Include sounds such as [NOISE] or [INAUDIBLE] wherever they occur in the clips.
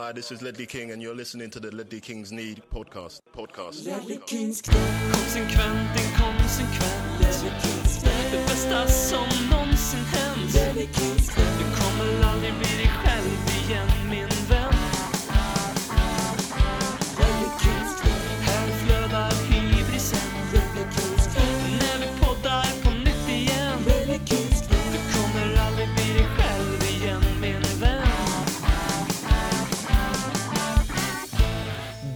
Hi, this is Ledley King, and you're listening to the Ledley Kings Need podcast. Podcast. Konsekvent, inkonsekvent Det bästa som någonsin hänt. Du kommer aldrig bli dig själv igen min vän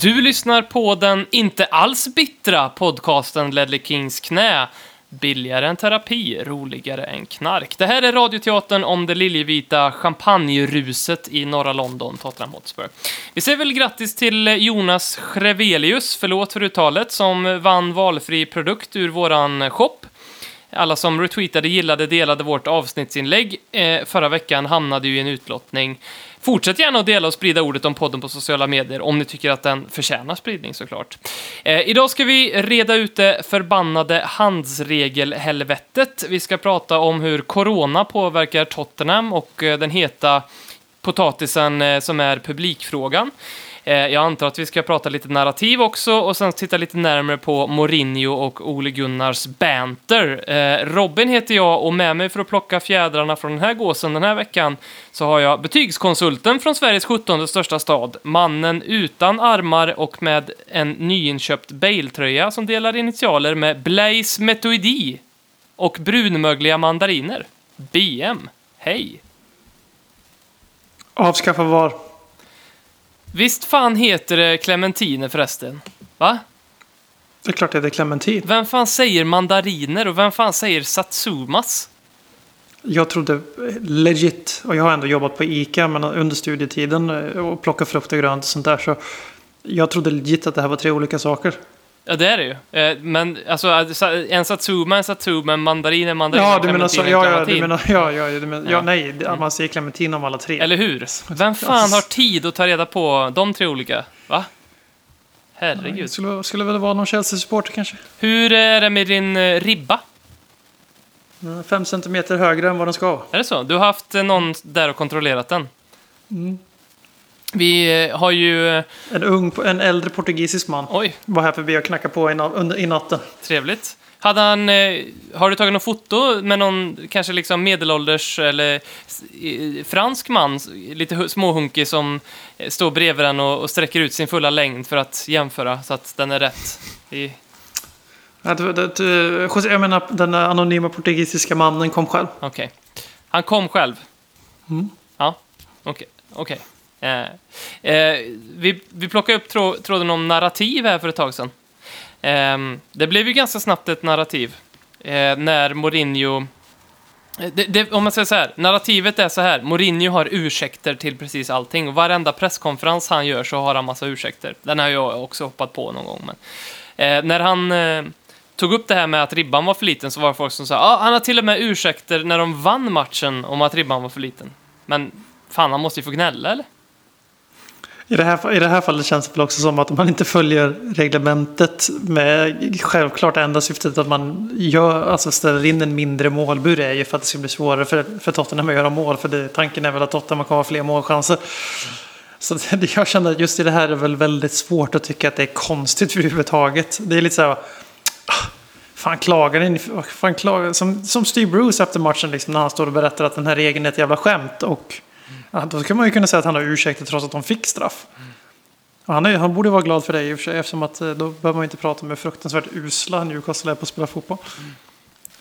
Du lyssnar på den inte alls bittra podcasten Ledley Kings knä. Billigare än terapi, roligare än knark. Det här är radioteatern om det liljevita champagneruset i norra London, Tottenham Hotspur. Vi säger väl grattis till Jonas Schrevelius, förlåt för uttalet, som vann valfri produkt ur våran shop. Alla som retweetade, gillade, delade vårt avsnittsinlägg eh, förra veckan hamnade ju i en utlottning. Fortsätt gärna att dela och sprida ordet om podden på sociala medier om ni tycker att den förtjänar spridning såklart. Eh, idag ska vi reda ut det förbannade handsregelhelvetet. Vi ska prata om hur corona påverkar Tottenham och eh, den heta potatisen eh, som är publikfrågan. Eh, jag antar att vi ska prata lite narrativ också och sen titta lite närmare på Mourinho och Ole Gunnars banter. Eh, Robin heter jag och med mig för att plocka fjädrarna från den här gåsen den här veckan så har jag betygskonsulten från Sveriges 17 största stad, mannen utan armar och med en nyinköpt Bale-tröja som delar initialer med Blaise Metoidi och brunmögliga mandariner. BM. Hej! Avskaffa var. Visst fan heter det clementiner förresten? Va? Det är klart det är clementin. Vem fan säger mandariner och vem fan säger satsumas? Jag trodde legit, och jag har ändå jobbat på ICA men under studietiden eh, och plockat frukt och grönt och sånt där. Så jag trodde legit att det här var tre olika saker. Ja, det är det ju. Eh, Men alltså, en satsuma är en satsuma, en mandarin är en mandarin, Ja, du menar så. Ja, ja, du menar, ja, ja, du menar, Ja. ja, nej, det- man säger clementin om alla tre. Eller hur? Vem fan har tid att ta reda på de tre olika? Va? Herregud. Skulle, skulle väl vara någon Chelsea-supporter kanske. Hur är det med din eh, ribba? Mm, Fem centimeter högre än vad den ska vara. Är det så? Du har haft eh, någon där och kontrollerat den? Vi eh, har ju... En, ung, en äldre portugisisk man Oj, var här förbi och knackade på i, na- under, i natten. Trevligt. Hade han, eh, har du tagit något foto med någon kanske liksom medelålders eller fransk man, lite hu- småhunkig som eh, står bredvid den och, och sträcker ut sin fulla längd för att jämföra så att den är rätt? I, jag menar, den anonyma portugisiska mannen kom själv. Okej. Han kom själv? Mm. Ja, okej. Eh, eh, Eh, eh, vi, vi plockade upp trå, tråden om narrativ här för ett tag sedan. Ehm, det blev ju ganska snabbt ett narrativ. Eh, när Mourinho... Eh, det, det, om man säger så här, narrativet är så här. Mourinho har ursäkter till precis allting. Och varenda presskonferens han gör så har han massa ursäkter. Den har jag också hoppat på någon gång. Men, eh, när han eh, tog upp det här med att ribban var för liten så var det folk som sa ah, han har till och med ursäkter när de vann matchen om att ribban var för liten. Men fan, han måste ju få gnälla eller? I det, här, I det här fallet känns det väl också som att man inte följer reglementet med självklart enda syftet att man gör, alltså ställer in en mindre målbur är ju för att det ska bli svårare för, för Tottenham att göra mål. För det, tanken är väl att Tottenham kommer ha fler målchanser. Så det, jag känner att just i det här är väl väldigt svårt att tycka att det är konstigt överhuvudtaget. Det är lite så här... Ah, fan klagar ni? Fan klagar, som, som Steve Bruce efter matchen liksom, när han står och berättar att den här regeln är ett jävla skämt. Och Ja, då kan man ju kunna säga att han har ursäkter trots att de fick straff. Och han, är, han borde vara glad för det i och för sig eftersom att eh, då behöver man inte prata med fruktansvärt usla Newcastle är på att spela fotboll.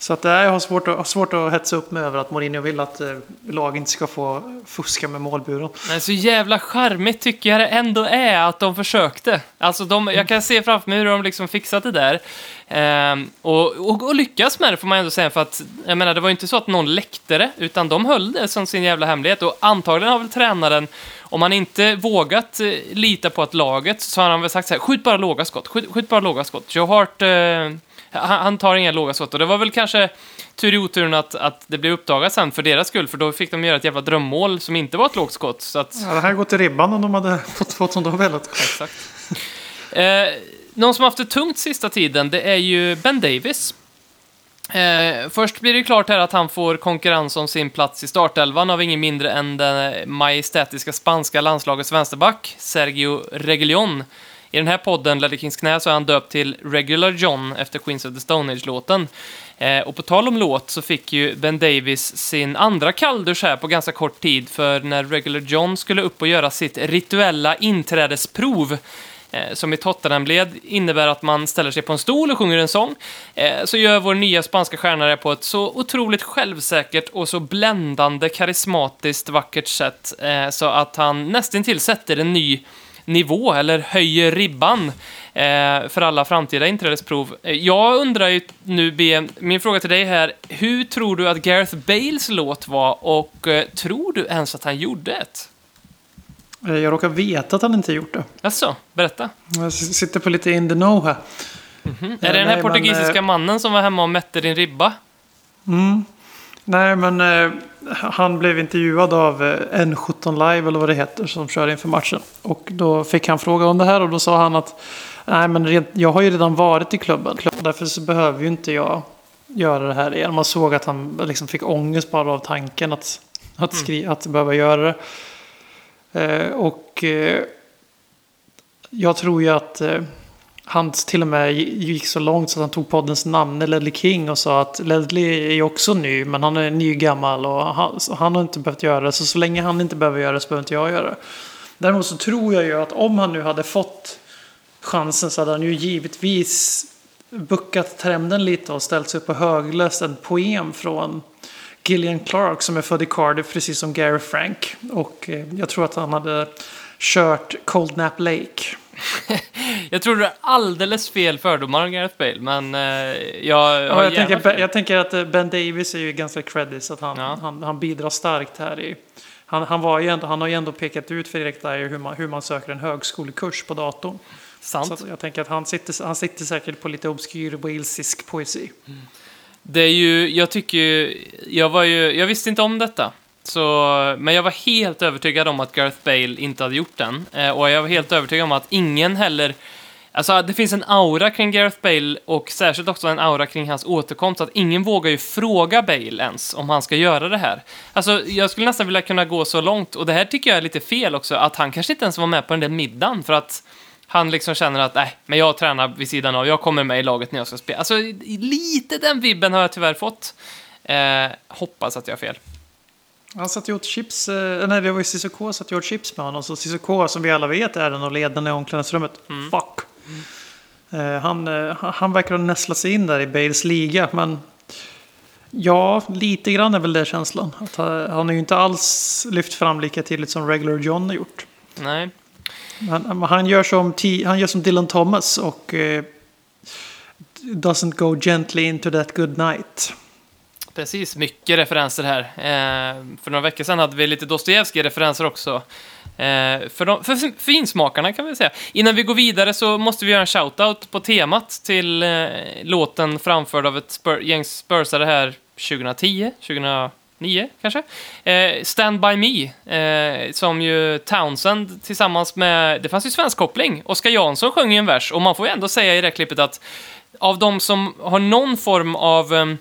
Så att, eh, jag har svårt att, har svårt att hetsa upp mig över att Mourinho vill att eh, lag inte ska få fuska med målburen. Men så jävla charmigt tycker jag det ändå är att de försökte. Alltså, de, jag kan se framför mig hur de liksom fixat det där. Ehm, och, och, och lyckas med det får man ändå säga, för att jag menar, det var ju inte så att någon läckte det, utan de höll det som sin jävla hemlighet. Och antagligen har väl tränaren, om han inte vågat eh, lita på att laget, så har han väl sagt så här, skjut bara låga skott, skjut, skjut bara låga skott. Joe Hart, eh, han, han tar inga låga skott. Och det var väl kanske tur i oturen att, att det blev uppdagat sen för deras skull, för då fick de göra ett jävla drömmål som inte var ett lågt skott. Så att, Ja, det här gått i ribban om de hade fått, fått som de velat. Exakt. Eh, någon som haft det tungt sista tiden, det är ju Ben Davis. Eh, först blir det klart här att han får konkurrens om sin plats i startelvan av ingen mindre än den majestätiska spanska landslagets vänsterback, Sergio Reguilon. I den här podden, Ledder Kings knä, så är han döpt till Regular John efter Queens of the Stone Age-låten. Eh, och på tal om låt så fick ju Ben Davis sin andra kalldusch här på ganska kort tid, för när Regular John skulle upp och göra sitt rituella inträdesprov eh, som i Tottenham-led innebär att man ställer sig på en stol och sjunger en sång, eh, så gör vår nya spanska stjärna det på ett så otroligt självsäkert och så bländande karismatiskt vackert sätt, eh, så att han nästintill sätter en ny nivå, eller höjer ribban eh, för alla framtida inträdesprov. Eh, Jag undrar ju nu, B, min fråga till dig här, hur tror du att Gareth Bales låt var och eh, tror du ens att han gjorde ett? Jag råkar veta att han inte gjort det. Alltså, berätta. Jag sitter på lite in the know här. är det den här nej, men, portugisiska eh, mannen som var hemma och mätte din ribba? Nej, men eh, han blev intervjuad av eh, N17 Live eller vad det heter som kör inför matchen. Och då fick han fråga om det här och då sa han att nej, men rent, jag har ju redan varit i klubben. Därför så behöver ju inte jag göra det här igen. Man såg att han liksom fick ångest bara av tanken att, att, skri, att behöva göra det. Eh, och eh, jag tror ju att eh, han till och med gick så långt så att han tog poddens namn, Ledley King, och sa att Ledley är ju också ny, men han är ny gammal och han, så han har inte behövt göra det. Så så länge han inte behöver göra det så behöver inte jag göra det. Däremot så tror jag ju att om han nu hade fått chansen så hade han ju givetvis buckat trenden lite och ställt sig upp och högläst en poem från Gillian Clark som är född i Cardiff precis som Gary Frank. Och eh, jag tror att han hade kört Cold Nap Lake. [LAUGHS] Jag tror du har alldeles fel fördomar om Gareth Bale, men eh, jag... Ja, jag, tänker, jag tänker att eh, Ben Davis är ju ganska creddy så att han, Ja. han, han bidrar starkt här. I, han, han, var ju ändå, han har ju ändå pekat ut för Erik Dyer hur man, hur man söker en högskolekurs på datorn. Sant. Så jag tänker att han sitter, han sitter säkert på lite obskyr walesisk poesi. Det är ju, jag tycker ju, jag var ju, jag visste inte om detta. Så, men jag var helt övertygad om att Gareth Bale inte hade gjort den. Eh, och jag var helt övertygad om att ingen heller... Alltså det finns en aura kring Gareth Bale och särskilt också en aura kring hans återkomst. Att ingen vågar ju fråga Bale ens om han ska göra det här. Alltså jag skulle nästan vilja kunna gå så långt. Och det här tycker jag är lite fel också. Att han kanske inte ens var med på den där middagen. För att han liksom känner att nej, men jag tränar vid sidan av. Jag kommer med i laget när jag ska spela. Alltså lite den vibben har jag tyvärr fått. Eh, hoppas att jag har fel. Han satt åt chips, eh, nej det var ju Cissoko satt åt chips med honom. Så Cissoko som vi alla vet är den och ledande i omklädningsrummet. Fuck. Eh, han, eh, han verkar ha nästlat sig in där i Bales liga. Men ja, lite grann är väl det känslan. Att han, har ju inte alls lyft fram lika tydligt som Regular John har gjort. Nej. Han, han, gör, som han gör som Dylan Thomas och doesn't go gently into that good night. Precis, mycket referenser här. Eh, för några veckor sedan hade vi lite Dostojevskij-referenser också. Eh, för, de, för finsmakarna kan vi säga. Innan vi går vidare så måste vi göra en shoutout på temat till eh, låten framförd av ett spur, gäng spursare här 2010, 2009 kanske. Eh, Stand By Me, eh, som ju Townsend tillsammans med, det fanns ju svensk koppling, Oskar Jansson sjöng ju en vers och man får ju ändå säga i det här klippet att av de som har någon form av ehm,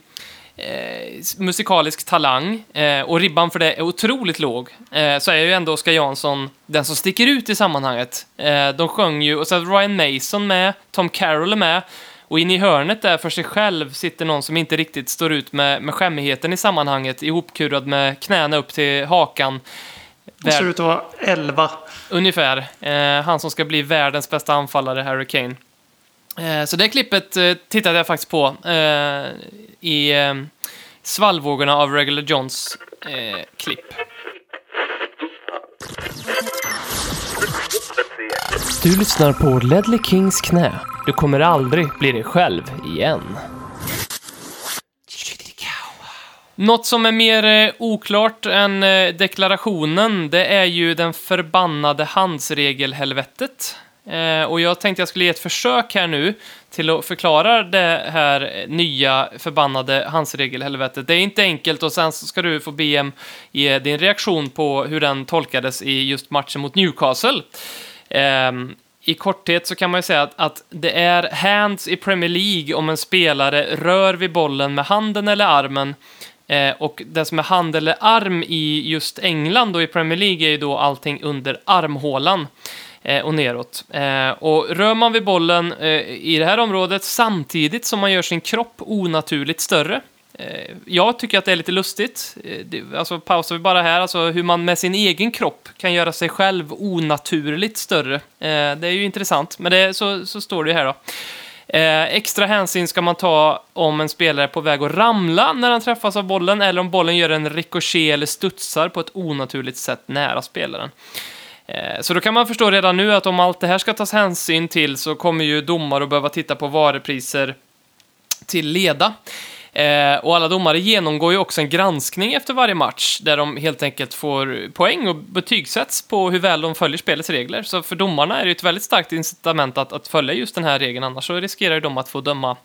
eh, musikalisk talang eh, och ribban för det är otroligt låg eh, så är ju ändå Oskar Jansson den som sticker ut i sammanhanget. Eh, de sjöng ju, och så är Ryan Mason med, Tom Carroll är med och in i hörnet där för sig själv sitter någon som inte riktigt står ut med, med skämmigheten i sammanhanget, ihopkurad med knäna upp till hakan. Han ser Vär- ut att vara 11. Ungefär. Eh, han som ska bli världens bästa anfallare, Harry Kane. Eh, så det klippet eh, tittade jag faktiskt på eh, i svallvågorna av Regular Johns klipp. Du lyssnar på Ledley Kings knä. Du kommer aldrig bli dig själv igen. Något som är mer oklart än deklarationen, det är ju den förbannade handsregelhelvetet. Eh, och jag tänkte jag skulle ge ett försök här nu till att förklara det här nya förbannade handsregelhelvetet. Det är inte enkelt och sen ska du få BM ge din reaktion på hur den tolkades i just matchen mot Newcastle. Ehm, i korthet så kan man ju säga att, att det är hands i Premier League om en spelare rör vid bollen med handen eller armen. Eh, och det som är hand eller arm i just England och i Premier League är ju då allting under armhålan Eh, och neråt. Eh, och rör man vid bollen eh, i det här området samtidigt som man gör sin kropp onaturligt större, eh, jag tycker att det är lite lustigt. Eh, alltså pausar vi bara här, alltså hur man med sin egen kropp kan göra sig själv onaturligt större. Det är ju intressant, men det, så, så står det här då. extra hänsyn ska man ta om en spelare är på väg att ramla när han träffas av bollen eller om bollen gör en ricochet eller studsar på ett onaturligt sätt nära spelaren. Eh, så då kan man förstå redan nu att om allt det här ska tas hänsyn till så kommer ju domare att behöva titta på varupriser till leda. Eh, och alla domare genomgår ju också en granskning efter varje match där de helt enkelt får poäng och betygsätts på hur väl de följer spelets regler. Så för domarna är det ett väldigt starkt incitament att, att följa just den här regeln, annars så riskerar de att få döma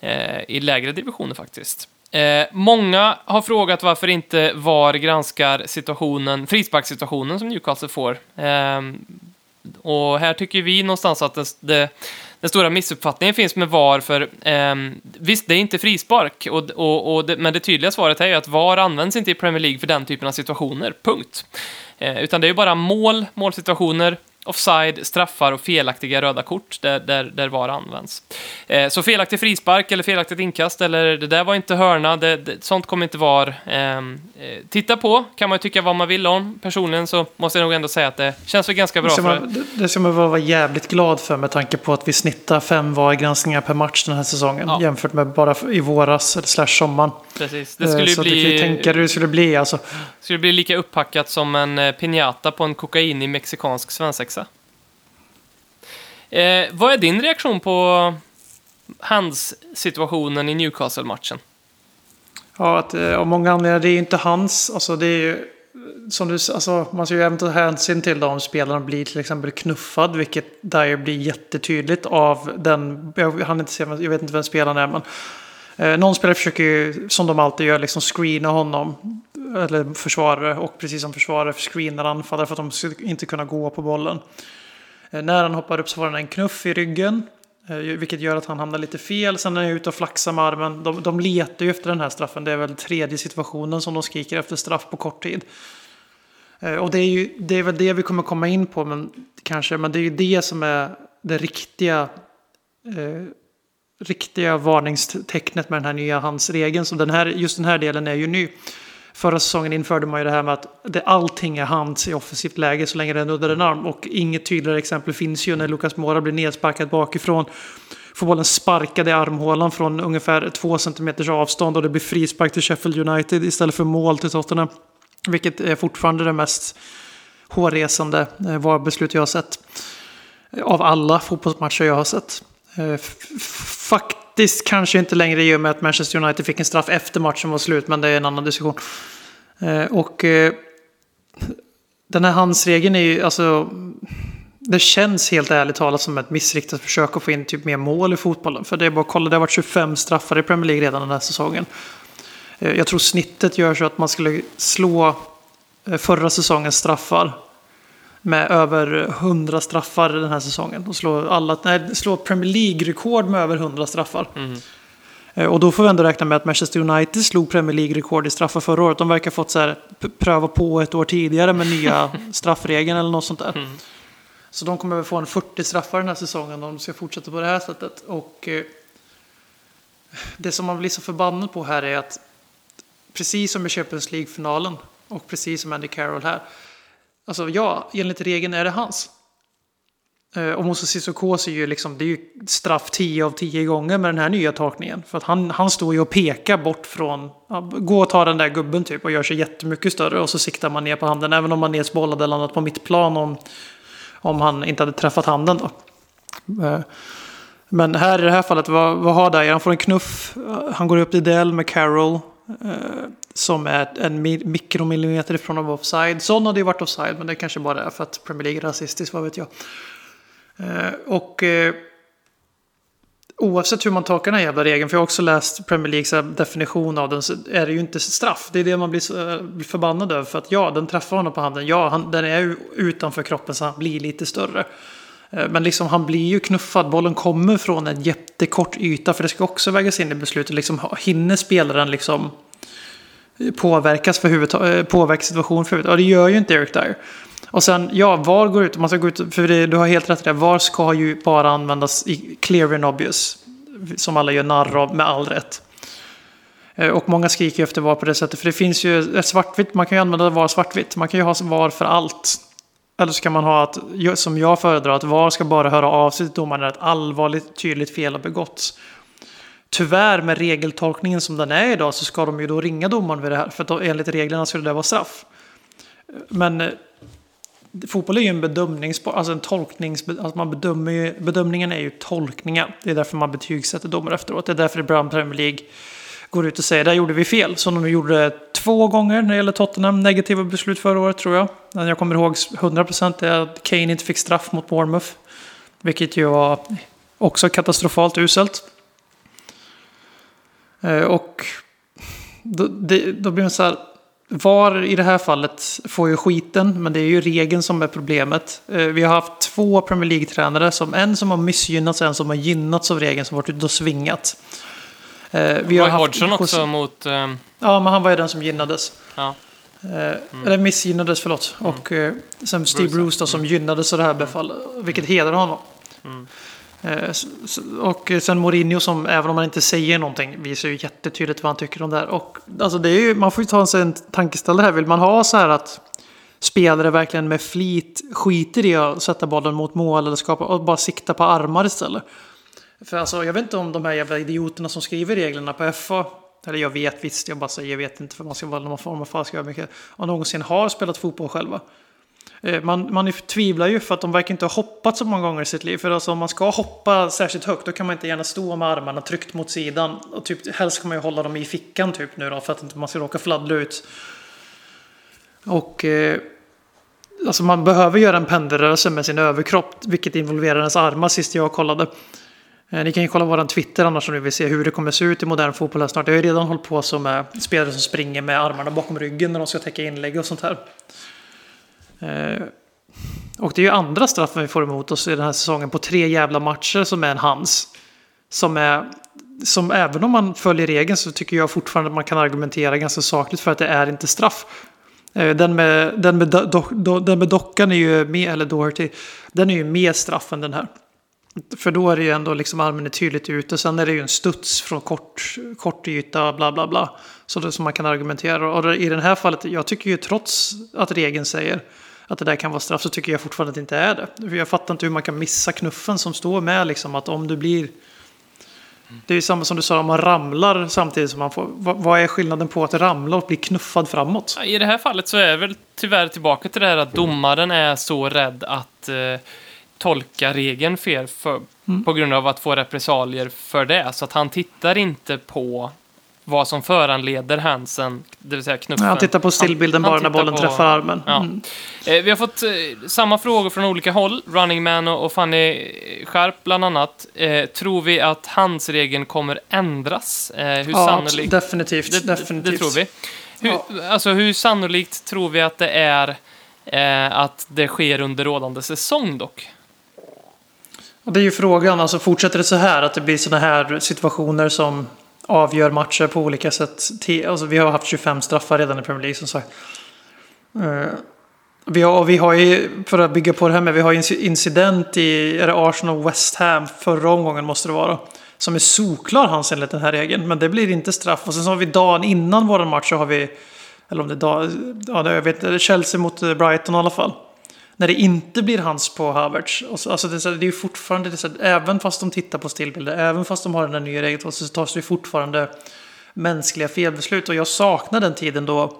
eh, i lägre divisioner faktiskt. Eh, många har frågat varför inte VAR granskar situationen, frisparkssituationen som Newcastle får. Eh, och här tycker vi någonstans att det, det den stora missuppfattningen finns med VAR, för eh, visst, det är inte frispark, och, och, och det, men det tydliga svaret är ju att VAR används inte i Premier League för den typen av situationer, punkt. Eh, utan det är ju bara mål, målsituationer, offside, straffar och felaktiga röda kort där, där, där VAR används. Eh, så felaktig frispark eller felaktigt inkast eller det där var inte hörna, det, det, sånt kommer inte VAR ehm, eh, titta på. Kan man ju tycka vad man vill om. Personligen så måste jag nog ändå säga att det känns väl ganska bra. Det ska man, det ska man vara jävligt glad för med tanke på att vi snittar fem VAR-granskningar per match den här säsongen ja. jämfört med bara i våras slash sommaren. Precis, det skulle ju så bli... Så du kan tänka dig hur det skulle bli alltså. Det skulle bli lika upppackat som en eh, piñata på en kokain i mexikansk svensexa. Eh, vad är din reaktion på hans situationen i Newcastle-matchen? Ja, att, eh, av många anledningar. Det är ju inte hans. Alltså, det är ju, som du, alltså, man ska ju även ta hänsyn till om spelaren blir till exempel knuffad. Vilket där blir jättetydligt av den. Jag, han inte se, jag vet inte vem spelaren är. Men, eh, någon spelare försöker ju, som de alltid gör, liksom screena honom. Eller försvarare. Och precis som försvarare screenar anfallare för att de ska inte kunna gå på bollen. Eh, när han hoppar upp så får han en knuff i ryggen. Eh, vilket gör att han hamnar lite fel. Sen är han ute och flaxar med armen. De, de letar ju efter den här straffen. Det är väl tredje situationen som de skriker efter straff på kort tid. Eh, och det är, ju, det är väl det vi kommer komma in på men, kanske. Men det är ju det som är det riktiga, eh, riktiga varningstecknet med den här nya handsregeln. Så den här, just den här delen är ju ny. Förra säsongen införde man ju det här med att det, allting är hands i offensivt läge så länge det nuddar en arm. Och inget tydligare exempel finns ju när Lucas Mora blir nedsparkad bakifrån. Får bollen sparkad i armhålan från ungefär två centimeters avstånd och det blir frispark till Sheffield United istället för mål till Tottenham. Vilket är fortfarande det mest hårresande eh, VAR-beslut jag har sett. Eh, av alla fotbollsmatcher jag har sett. Eh, Fakt faktiskt kanske inte längre i och med att Manchester United fick en straff efter matchen var slut, men det är en annan diskussion. Eh, och eh, den här handsregeln är ju, alltså, det känns helt ärligt talat som ett missriktat försök att få in typ mer mål i fotbollen. För det är bara att kolla, det har varit 25 straffar i Premier League redan den här säsongen. Eh, jag tror snittet gör så att man skulle slå förra säsongens straffar med över 100 straffar den här säsongen. Och slår, alla, nej, slår Premier League-rekord med över 100 straffar. Mm. Och då får vi ändå räkna med att Manchester United slog Premier League-rekord i straffar förra året. De verkar ha fått så här, pröva på ett år tidigare med nya [LAUGHS] straffregeln eller något sånt där. Mm. Så de kommer att få en 40 straffar den här säsongen om de ska fortsätta på det här sättet. Och eh, det som man blir så förbannad på här är att precis som i Champions League-finalen och precis som Andy Carroll här Alltså ja, enligt regeln är det hans. Eh, och Moses Sissokos är ju liksom, det är ju straff 10 av 10 gånger med den här nya tolkningen. För att han, han står ju och pekar bort från, ja, gå och ta den där gubben typ och gör sig jättemycket större och så siktar man ner på handen. Även om man bollad eller annat på mittplan om, om han inte hade träffat handen då. Eh, men här i det här fallet, vad, vad har där? Han får en knuff, eh, han går upp i del med Carroll. Som är en mikromillimeter ifrån att vara offside. Sån hade ju varit offside, men det kanske bara är för att Premier League är rasistiskt, vad vet jag. Eh, och eh, oavsett hur man tolkar den här jävla regeln, för jag har också läst Premier Leagues eh, definition av den, så är det ju inte straff. Det är det man blir, förbannad över. För att ja, den träffar honom på handen. Ja, han, den är ju utanför kroppen så han blir lite större. Men liksom han blir ju knuffad. Bollen kommer från en jättekort yta. För det ska också vägas in i beslutet. Liksom, hinner spelaren liksom påverkas för huvud, eh, påverka situationen för huvudet? Ja, det gör ju inte Eric Dyer. Och sen, ja, VAR går ut. Man ska gå ut, för det, du har helt rätt i det. VAR ska ju bara användas i clear and obvious. Som alla gör narr av, med all rätt. Eh, och många skriker efter VAR på det sättet. För det finns ju ett svartvitt. Man kan ju använda VAR svartvitt. Man kan ju ha VAR för allt. Eller så kan man ha att, som jag föredrar, att VAR ska bara höra av sig till domaren när ett allvarligt tydligt fel har begåtts. Tyvärr med regeltolkningen som den är idag så ska de ju då ringa domaren vid det här. För att enligt reglerna skulle det vara straff. Men eh, fotboll är ju en bedömningssport, alltså en tolknings... Alltså man bedömer ju, bedömningen är ju tolkningar. Det är därför man betygsätter domare efteråt. Det är därför ibland Premier League går ut och säger där gjorde vi fel. Som de gjorde två gånger när det gäller Tottenham. Negativa beslut förra året tror jag. Men jag kommer ihåg 100% är att Kane inte fick straff mot Bournemouth. Vilket ju var också katastrofalt uselt. Eh, Och då, det, då blir det så här. VAR i det här fallet får ju skiten, men det är ju regeln som är problemet. Eh, Vi har haft två Premier League-tränare, som en som har missgynnats och en som har gynnats av regeln, som varit ute och svingat. Eh, Vi har haft Hodgson också José- mot... Ja, men han var ju den som gynnades. ja. Eh, Eller missgynnades, förlåt. Och eh, sen Steve Bruce, Bruce då, som gynnades av det här befallet. Vilket hedrar honom. S- Eh, och sen Mourinho som, även om han inte säger någonting, visar ju jättetydligt vad han tycker om det här. Och alltså det är ju, man får ju ta sig en tankeställare här. Vill man ha så här att spelare verkligen med flit skiter i att sätta bollen mot mål eller skapa, och bara sikta på armar istället? För alltså, jag vet inte om de här jävla idioterna som skriver reglerna på FA, eller jag vet visst, jag bara säger jag vet inte för man ska vara någon form av falsk ödmjukhet, om någonsin har spelat fotboll själva. Eh, man, man tvivlar ju för att de verkar inte ha hoppat så många gånger i sitt liv. För alltså om man ska hoppa särskilt högt då kan man inte gärna stå med armarna tryckt mot sidan. Och typ, helst ska man ju hålla dem i fickan typ nu då för att inte man ska råka fladdra ut. Och eh, alltså man behöver göra en pendelrörelse med sin överkropp vilket involverar ens armar sist jag kollade. Eh, ni kan ju kolla våran Twitter annars om ni vill se hur det kommer se ut i modern fotboll här snart. Jag har ju redan hållit på som eh, spelare som springer med armarna bakom ryggen när de ska täcka inlägg och sånt här. Eh, och det är ju andra straffen vi får emot oss i den här säsongen på tre jävla matcher som är en hands. Som är, som även om man följer regeln så tycker jag fortfarande att man kan argumentera ganska sakligt för att det är inte straff. Eh, den med, den med, do, do, den med dockan är ju med, eller Doherty, den är ju mer straff än den här. För då är det ju ändå liksom armen är tydligt ute. Sen är det ju en studs från kort, kort yta, bla bla bla. Så det som man kan argumentera. Och i det här fallet, jag tycker ju trots att regeln säger att det där kan vara straff så tycker jag fortfarande att det inte är det. För jag fattar inte hur man kan missa knuffen som står med liksom att om du blir... Det är ju samma som du sa, om man ramlar samtidigt som man får... Vad, är skillnaden på att ramla och bli knuffad framåt? I det här fallet så är det väl tyvärr tillbaka till det här att domaren är så rädd att eh, tolka regeln fel för, Mm. på grund av att få repressalier för det. Så att han tittar inte på vad som föranleder handsen, det vill säga knuffen. Han tittar på stillbilden bara när bollen på- träffar armen. Ja. Mm. Eh, vi har fått eh, samma frågor från olika håll. Running Man och, och Fanny Skarp bland annat. Eh, tror vi att handsregeln kommer ändras? Eh, hur Ja, sannolikt? definitivt. Det, definitivt. det tror vi. Hur, Alltså hur sannolikt tror vi att det är eh, att det sker under rådande säsong dock? Det är ju frågan, alltså fortsätter det så här att det blir sådana här situationer som avgör matcher på olika sätt. Alltså, vi har haft 25 straffar redan i Premier League som sagt. Eh, vi har, och vi har ju, för att bygga på det här med, vi har ju en incident i Arsenal West Ham förra omgången måste det vara. Som är solklar hans enligt den här regeln, men det blir inte straff. Och sen så har vi dagen innan våran match så har vi, eller om det är dag, ja, jag vet inte, Chelsea mot Brighton i alla fall. När det inte blir hans på Havertz. Alltså det, är det är ju fortfarande, det är så, även fast de tittar på stillbilder, även fast de har den där nya regeln, så tas det ju fortfarande mänskliga felbeslut. Och jag saknar den tiden då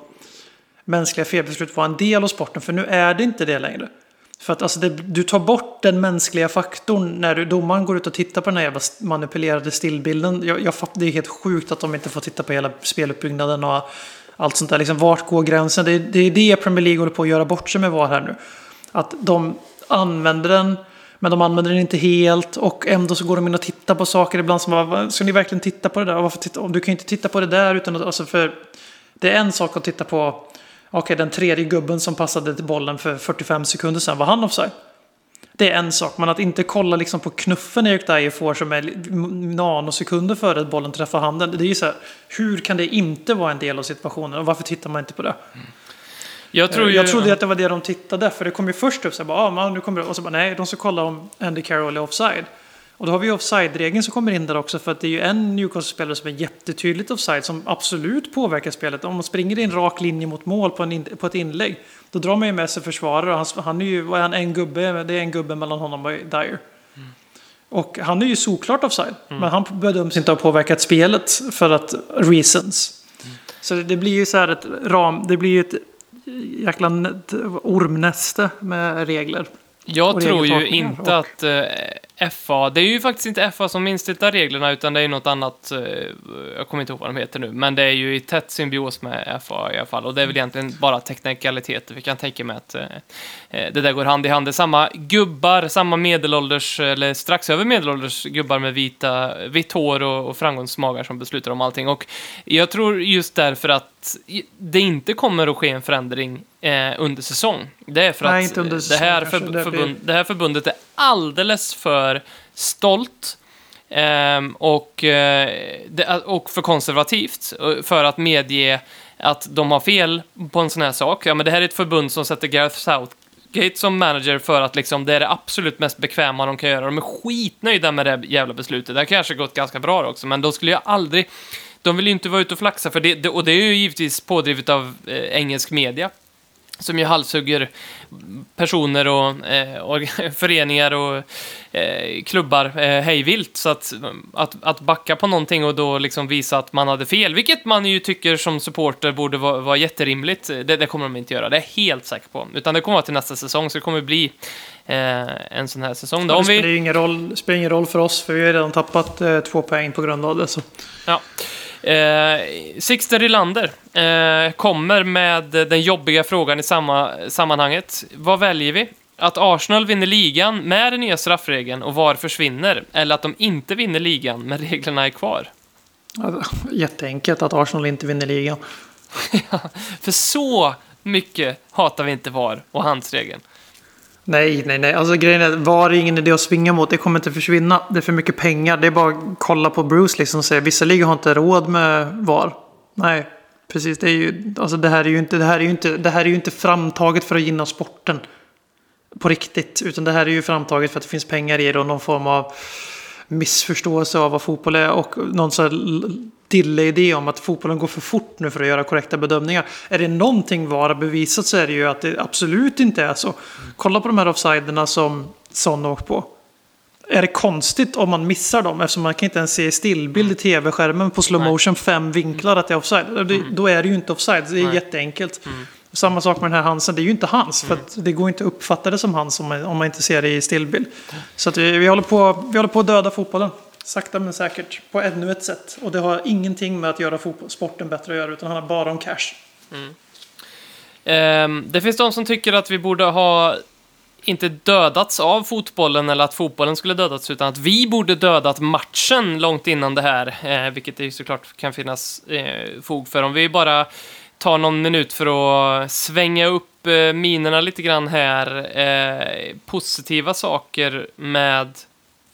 mänskliga felbeslut var en del av sporten, för nu är det inte det längre. För att alltså det, du tar bort den mänskliga faktorn när du, domaren går ut och tittar på den här jävla manipulerade stillbilden. Jag, jag fatt, det är helt sjukt att de inte får titta på hela speluppbyggnaden och allt sånt där. Liksom, vart går gränsen? Det, är- det är det Premier League håller på att göra bort sig med VAR här nu. Att de använder den, men de använder den inte helt och ändå så går de in och tittar på saker ibland som bara, ska ni verkligen titta på det där? Varför titta? Du kan ju inte titta på det där utan att, alltså för det är en sak att titta på, okej den tredje gubben som passade till bollen för 45 sekunder sedan, var han offside? Det är en sak, men att inte kolla liksom på knuffen Erik Dyer får som är nanosekunder före att bollen träffar handen. Det är ju så här, hur kan det inte vara en del av situationen och varför tittar man inte på det? Mm. Jag, tror ju, jag trodde att det var det de tittade, för det kom ju först upp så här, bara, ah, man, nu kommer det, och så bara, nej, de ska kolla om Andy Carroll är offside. Och då har vi offside-regeln som kommer in där också, för att det är ju en Newcastle-spelare som är jättetydligt offside, som absolut påverkar spelet. Om man springer i en rak linje mot mål på, en, på ett inlägg, då drar man ju med sig försvarare. Och han, han är ju, vad är han, en gubbe, det är en gubbe mellan honom och Dyer. Mm. Och han är ju såklart offside, mm. men han bedöms inte ha påverkat spelet för att reasons. Mm. Så det blir ju så här ett ram, det blir ju ett jäkla ormnäste med regler. Jag tror ju inte att eh, FA, det är ju faktiskt inte FA som instiftar reglerna utan det är något annat, eh, jag kommer inte ihåg vad de heter nu, men det är ju i tätt symbios med FA i alla fall och det är väl egentligen bara teknikaliteter. Vi kan tänka mig att eh, eh, det där går hand i hand. Det är samma gubbar, samma medelålders, eller strax över medelålders gubbar med vita, vitt hår och, och framgångsmagar som beslutar om allting och jag tror just därför att det inte kommer att ske en förändring under säsong. Det är för Nej, att det, här förbund, det här förbundet är alldeles för stolt ehm, eh, och, eh, och för konservativt eh, för att medge att de har fel på en sån här sak. Ja, men det här är ett förbund som sätter Gareth Southgate som manager för att liksom, det är det absolut mest bekväma de kan göra. De är skitnöjda med det jävla beslutet. Det har kanske gått ganska bra också, men då skulle jag aldrig de vill ju inte vara ute och flaxa, för det, och det är ju givetvis pådrivet av eh, engelsk media. Som ju halshugger personer och, eh, och [LAUGHS] föreningar och eh, klubbar eh, hejvilt. Så att, att, att backa på någonting och då liksom visa att man hade fel, vilket man ju tycker som supporter borde vara, vara jätterimligt, det, det kommer de inte göra. Det är jag helt säker på. Utan det kommer vara till nästa säsong, så det kommer bli eh, en sån här säsong. Då, det spelar ju ingen roll, spelar ingen roll för oss, för vi har redan tappat eh, två poäng på grund av det. Så. Ja. Eh, Sixter Rylander eh, kommer med den jobbiga frågan i samma sammanhanget. Vad väljer vi? Att Arsenal vinner ligan med den nya straffregeln och VAR försvinner, eller att de inte vinner ligan men reglerna är kvar? Jätteenkelt att Arsenal inte vinner ligan. [LAUGHS] ja, för så mycket hatar vi inte VAR och handsregeln. Nej, nej, nej. Alltså grejen är, var är ingen idé att svinga mot. Det kommer inte försvinna. Det är för mycket pengar. Det är bara att kolla på Bruce liksom och säga vissa ligor har inte råd med VAR. Nej, precis. Det, är ju, alltså det, här är ju inte, det, här är ju inte, det här är ju inte framtaget för att gynna sporten. På riktigt. Utan det här är ju framtaget för att det finns pengar i det och någon form av missförståelse av vad fotboll är och någon sån dilla idé om att fotbollen går för fort nu för att göra korrekta bedömningar. Är det någonting VAR bevisat så är det ju att det absolut inte är så. Kolla på de här offsiderna som Son åkt på. Är det konstigt om man missar dem eftersom man kan inte ens se stillbild i tv-skärmen på slow motion fem vinklar att det är offside. Mm. Då är det ju inte offside, det är jätteenkelt. Mm. Samma sak med den här Hansen, det är ju inte hans. Mm. För det går inte att uppfatta det som hans om man, om man inte ser det i stillbild. Så vi, vi, håller på, vi håller på att döda fotbollen. Sakta men säkert. På ännu ett sätt. Och det har ingenting med att göra sporten bättre att göra. Utan handlar bara om cash. Mm. Um, det finns de som tycker att vi borde ha inte dödats av fotbollen eller att fotbollen skulle dödats utan att vi borde dödat matchen långt innan det här. Eh, vilket det såklart kan finnas eh, fog för. Om vi bara tar någon minut för att svänga upp eh, minerna lite grann här. Eh, positiva saker med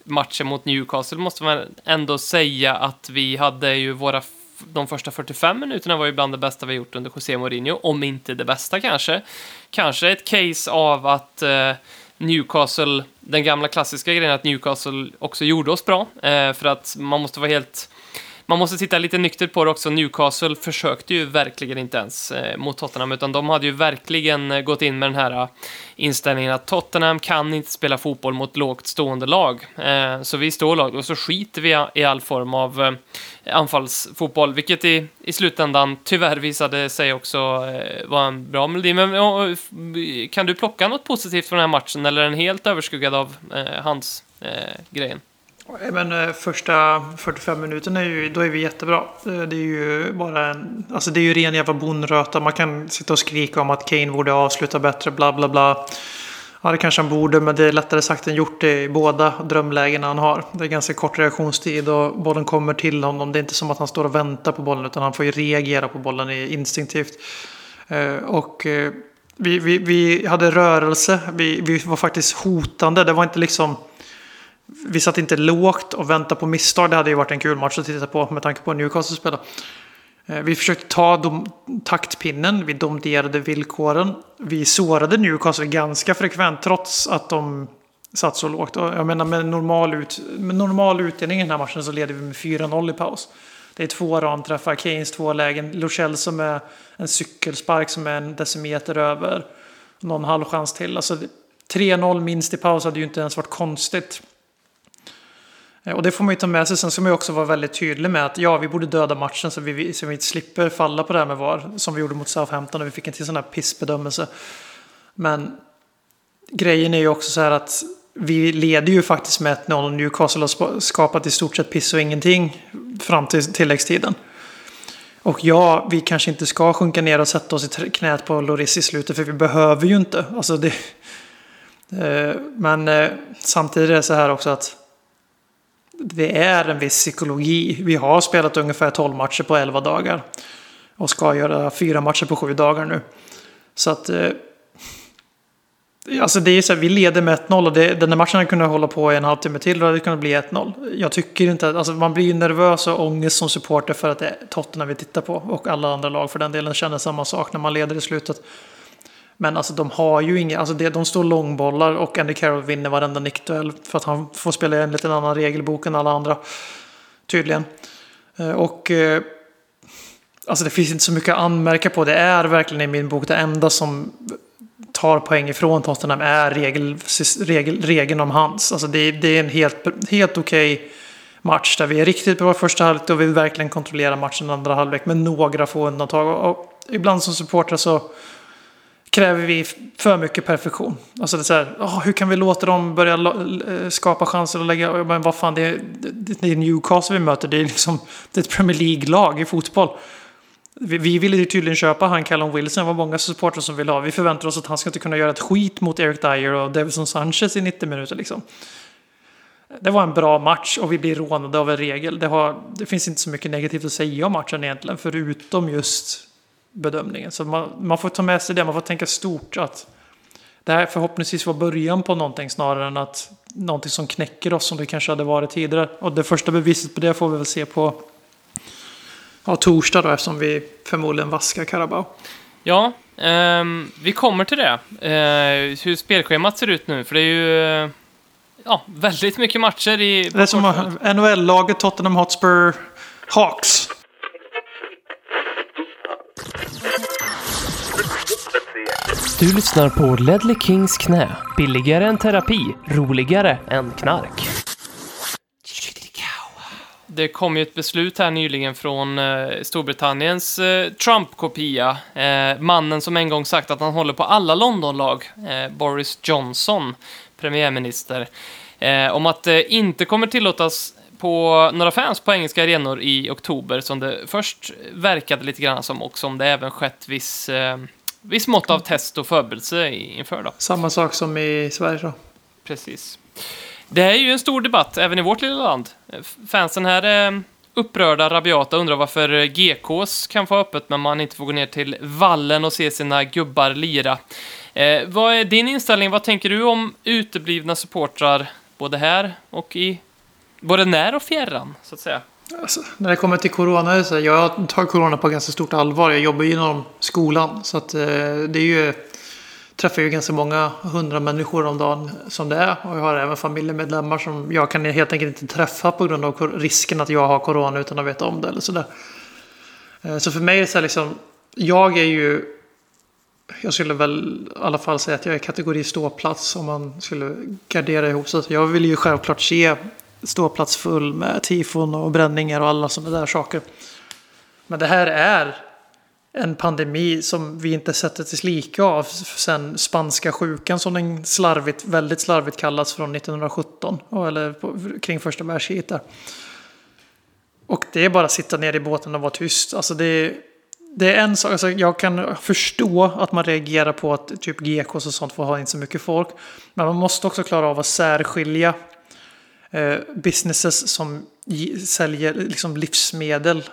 matchen mot Newcastle måste man ändå säga att vi hade ju våra de första 45 minuterna var ju bland det bästa vi gjort under José Mourinho, om inte det bästa kanske. Kanske ett case av att eh, Newcastle, den gamla klassiska grejen att Newcastle också gjorde oss bra, eh, för att man måste vara helt man måste titta lite nyktert på det också. Newcastle försökte ju verkligen inte ens eh, mot Tottenham, utan de hade ju verkligen eh, gått in med den här eh, inställningen att Tottenham kan inte spela fotboll mot lågt stående lag. Eh, så vi står lag och så skiter vi i all form av eh, anfallsfotboll, vilket i, i slutändan tyvärr visade sig också eh, vara en bra melodi. Men eh, kan du plocka något positivt från den här matchen, eller är den helt överskuggad av eh, hans grejen? Men eh, första 45 minuterna är ju, då är vi jättebra. Eh, det är ju bara en, alltså det är ju ren jävla bonröta. Man kan sitta och skrika om att Kane borde avsluta bättre, bla bla bla. Ja, det kanske han borde, men det är lättare sagt än gjort i båda drömlägena han har. Det är ganska kort reaktionstid och bollen kommer till honom. Det är inte som att han står och väntar på bollen, utan han får ju reagera på bollen instinktivt. Eh, och vi, vi, vi hade rörelse, vi, vi var faktiskt hotande. Det var inte liksom... Vi satt inte lågt och väntade på misstag. Det hade ju varit en kul match att titta på med tanke på Newcastle spelade. Eh, vi försökte ta dom, taktpinnen, vi domderade villkoren. Vi sårade Newcastle ganska frekvent trots att de satt så lågt. Och jag menar med normal, ut, med normal utdelning i den här matchen så leder vi med 4-0 i paus. Det är två ramträffar, Keynes två lägen, Luchel som är en cykelspark som är en decimeter över. Någon halvchans till. Alltså 3-0 minst i paus hade ju inte ens varit konstigt. Eh, och det får man ju ta med sig. Sen ska man ju också vara väldigt tydlig med att ja, vi borde döda matchen så vi, så vi inte slipper falla på det här med VAR. Som vi gjorde mot Southampton och vi fick en till sån här pissbedömelse. Men grejen är ju också så här att vi leder ju faktiskt med 1-0 och Newcastle har skapat i stort sett piss och ingenting fram till tilläggstiden. Och ja, vi kanske inte ska sjunka ner och sätta oss i knät på Loris i slutet för vi behöver ju inte. Alltså det, [LAUGHS] eh, men eh, samtidigt är det så här också att det är en viss psykologi. Vi har spelat ungefär 12 matcher på 11 dagar. Och ska göra fyra matcher på sju dagar nu. Så att... Eh, alltså det är så här, vi leder med 1-0 och det, den här matchen hade kunnat hålla på i en halvtimme till och det hade kunnat bli 1-0. Jag tycker inte att, alltså man blir ju nervös och ångest som supporter för att det är Tottenham vi tittar på. Och alla andra lag för den delen känner samma sak när man leder i slutet. Men alltså de har ju inga, alltså det, de står långbollar och Andy Carroll vinner varenda nickduell för att han får spela enligt en annan regelbok än alla andra. Tydligen. Eh, och eh, alltså det finns inte så mycket att anmärka på. Det är verkligen i min bok det enda som tar poäng ifrån Tottenham är regel, regel, regeln om hands. Alltså det, det är en helt, helt okej okay match där vi är riktigt bra första halvlek och vi verkligen kontrollerar matchen andra halvlek med några få undantag. Och, och ibland som supporter så kräver vi för mycket perfektion. Alltså det är så här, oh, hur kan vi låta dem börja eh, skapa chanser och lägga... Men vad fan, det är, det är Newcastle vi möter. Det är, liksom, det är ett Premier League-lag i fotboll. Vi, vi ville ju tydligen köpa han Callum Wilson. Det var många supportrar som ville ha. Vi förväntar oss att han ska inte kunna göra ett skit mot Eric Dyer och Davison Sanchez i 90 minuter. Liksom. Det var en bra match och vi blir rånade av en regel. Det, har, det finns inte så mycket negativt att säga om matchen egentligen. Förutom just bedömningen. Så man, man får ta med sig det, man får tänka stort. att Det här förhoppningsvis var början på någonting snarare än att någonting som knäcker oss som det kanske hade varit tidigare. Och det första beviset på det får vi väl se på ja, torsdag då eftersom vi förmodligen vaskar Carabao. Ja, eh, vi kommer till det. Eh, hur spelschemat ser ut nu, för det är ju eh, ja, väldigt mycket matcher i... Det är som NHL-laget Tottenham Hotspur Hawks. Du lyssnar på Ledley Kings knä. Billigare än terapi, roligare än knark. Det kom ju ett beslut här nyligen från eh, Storbritanniens eh, Trump-kopia. Eh, mannen som en gång sagt att han håller på alla Londonlag, eh, Boris Johnson, premiärminister, eh, om att det inte kommer tillåtas på några fans på engelska arenor i oktober som det först verkade lite grann som och som det även skett viss eh, viss mått av test och förberedelse inför. Då. Samma sak som i Sverige då. Precis. Det är ju en stor debatt även i vårt lilla land. Fansen här är upprörda, rabiata, undrar varför GKs kan få öppet men man inte får gå ner till vallen och se sina gubbar lira. Eh, vad är din inställning? Vad tänker du om uteblivna supportrar både här och i både när och fjärran, så att säga? Alltså, när det kommer till corona, så jag tar corona på ganska stort allvar. Jag jobbar ju inom skolan. Så att, eh, det är ju, träffar ju ganska många hundra människor om dagen som det är. Och jag har även familjemedlemmar som jag kan helt enkelt inte träffa på grund av risken att jag har corona utan att veta om det. Eller sådär. Eh, så för mig är det så här liksom, jag är ju jag skulle väl i alla fall säga att jag är kategori ståplats om man skulle gardera ihop sig. Jag vill ju självklart se ståplats full med tifon och bränningar och alla sådana där saker. Men det här är en pandemi som vi inte sett ett lika av sen spanska sjukan som den slarvigt, väldigt slarvigt kallas från 1917 eller på, kring första världskriget där. Och det är bara att sitta ner i båten och vara tyst. Alltså det, det är en sak, alltså jag kan förstå att man reagerar på att typ GKs och sånt får ha in så mycket folk. Men man måste också klara av att särskilja businesses som säljer liksom livsmedel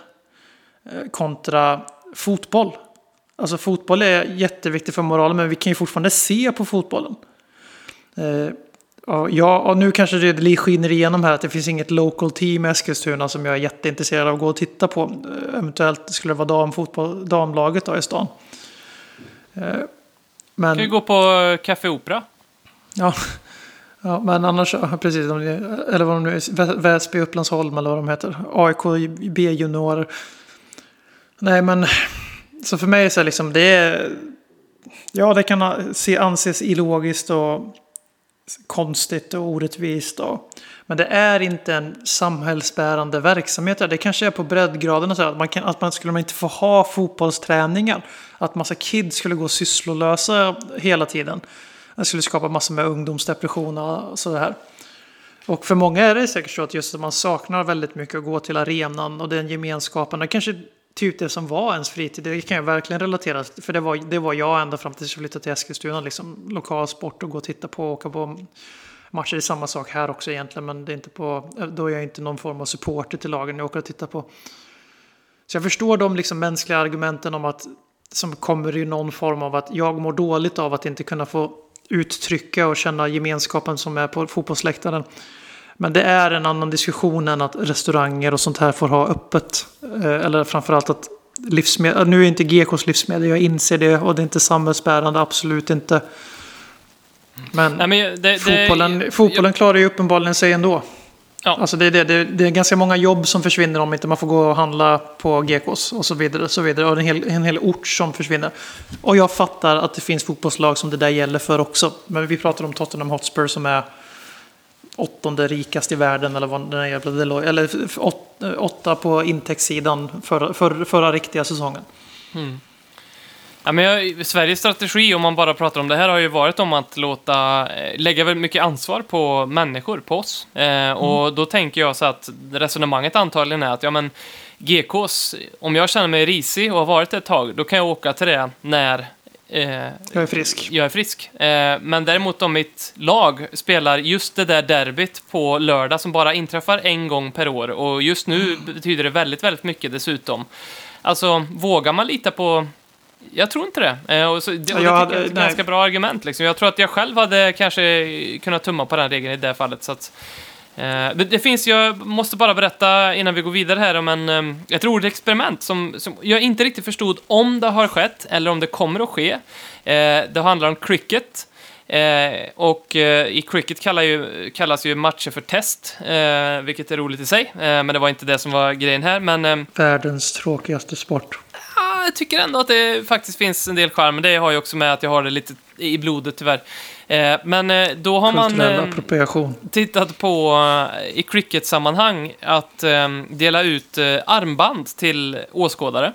eh, kontra fotboll. Alltså fotboll är jätteviktigt för moralen men vi kan ju fortfarande se på fotbollen. Eh, ja, och nu kanske det skiner igenom här att det finns inget local team i Eskilstuna som jag är jätteintresserad av att gå och titta på. Eh, eventuellt skulle det vara damfotboll, damlaget då i stan. Eh, men... Kan ju gå på Café Opera. Ja, ja men annars, precis, eller vad de nu är, Väsby, Upplandsholm eller vad de heter. AIK B-juniorer. Nej, men så för mig så är liksom det är, ja det kan se, anses illogiskt och konstigt och orättvist. Och, men det är inte en samhällsbärande verksamhet. Det kanske är på breddgraden. Så att man, kan, att man skulle man inte få ha fotbollsträningar. Att massa kids skulle gå sysslolösa hela tiden. Det skulle skapa massor med ungdomsdepression och sådär. Och för många är det säkert så att just att man saknar väldigt mycket att gå till arenan och den gemenskapen. Och kanske typ det som var ens fritid. Det kan jag verkligen relatera till. För det var, det var jag ända fram tills jag flyttade till Eskilstuna. Liksom, lokal sport och gå och titta på och åka på matcher. Det är samma sak här också egentligen. Men det är inte på, då är jag inte någon form av supporter till lagen jag åker och tittar på. Så jag förstår de liksom mänskliga argumenten om att som kommer i någon form av att jag mår dåligt av att inte kunna få uttrycka och känna gemenskapen som är på fotbollsläktaren. Men det är en annan diskussion än att restauranger och sånt här får ha öppet. Eh, eller framförallt att livsmedel, nu är inte GKs livsmedel, jag inser det och det är inte samhällsbärande, absolut inte. Men, Nej, men det, fotbollen, det, fotbollen jag, klarar ju uppenbarligen sig ändå. Ja. Alltså det, det, det, det är ganska många jobb som försvinner om inte man får gå och handla på GKs och så vidare. Och, så vidare. och en, hel, en hel ort som försvinner. Och jag fattar att det finns fotbollslag som det där gäller för också. Men vi pratar om Tottenham Hotspur som är åttonde rikast i världen eller vad den jävla Deloitte, eller åtta på intäktssidan förra, förra, förra riktiga säsongen. Mm. Ja, men jag, Sveriges strategi, om man bara pratar om det här, har ju varit om att låta, eh, lägga väldigt mycket ansvar på människor, på oss. Eh, och mm. då tänker jag så att resonemanget antagligen är att, ja men, GKs, om jag känner mig risig och har varit det ett tag, då kan jag åka till det när Eh, jag är frisk. Jag är frisk. Eh, men däremot om mitt lag spelar just det där derbyt på lördag som bara inträffar en gång per år och just nu mm. betyder det väldigt, väldigt mycket dessutom. Alltså, vågar man lita på jag tror inte det. Eh, och så, det, och det hade, är ett nej. ganska bra argument. Liksom. Jag tror att jag själv hade kanske kunnat tumma på den regeln i det fallet. Så att, Eh, det finns, jag måste bara berätta innan vi går vidare här om en, eh, ett roligt experiment som, som jag inte riktigt förstod om det har skett eller om det kommer att ske. Eh, det handlar om cricket. och i cricket kallar ju, kallas ju matcher för test, vilket är roligt i sig. men det var inte det som var grejen här. Men, Världens tråkigaste sport. Jag tycker ändå att det faktiskt finns en del charm. Det har ju också med att jag har det lite i blodet tyvärr. Eh, men eh, då har man eh, tittat på i cricket-sammanhang att dela ut armband till åskådare.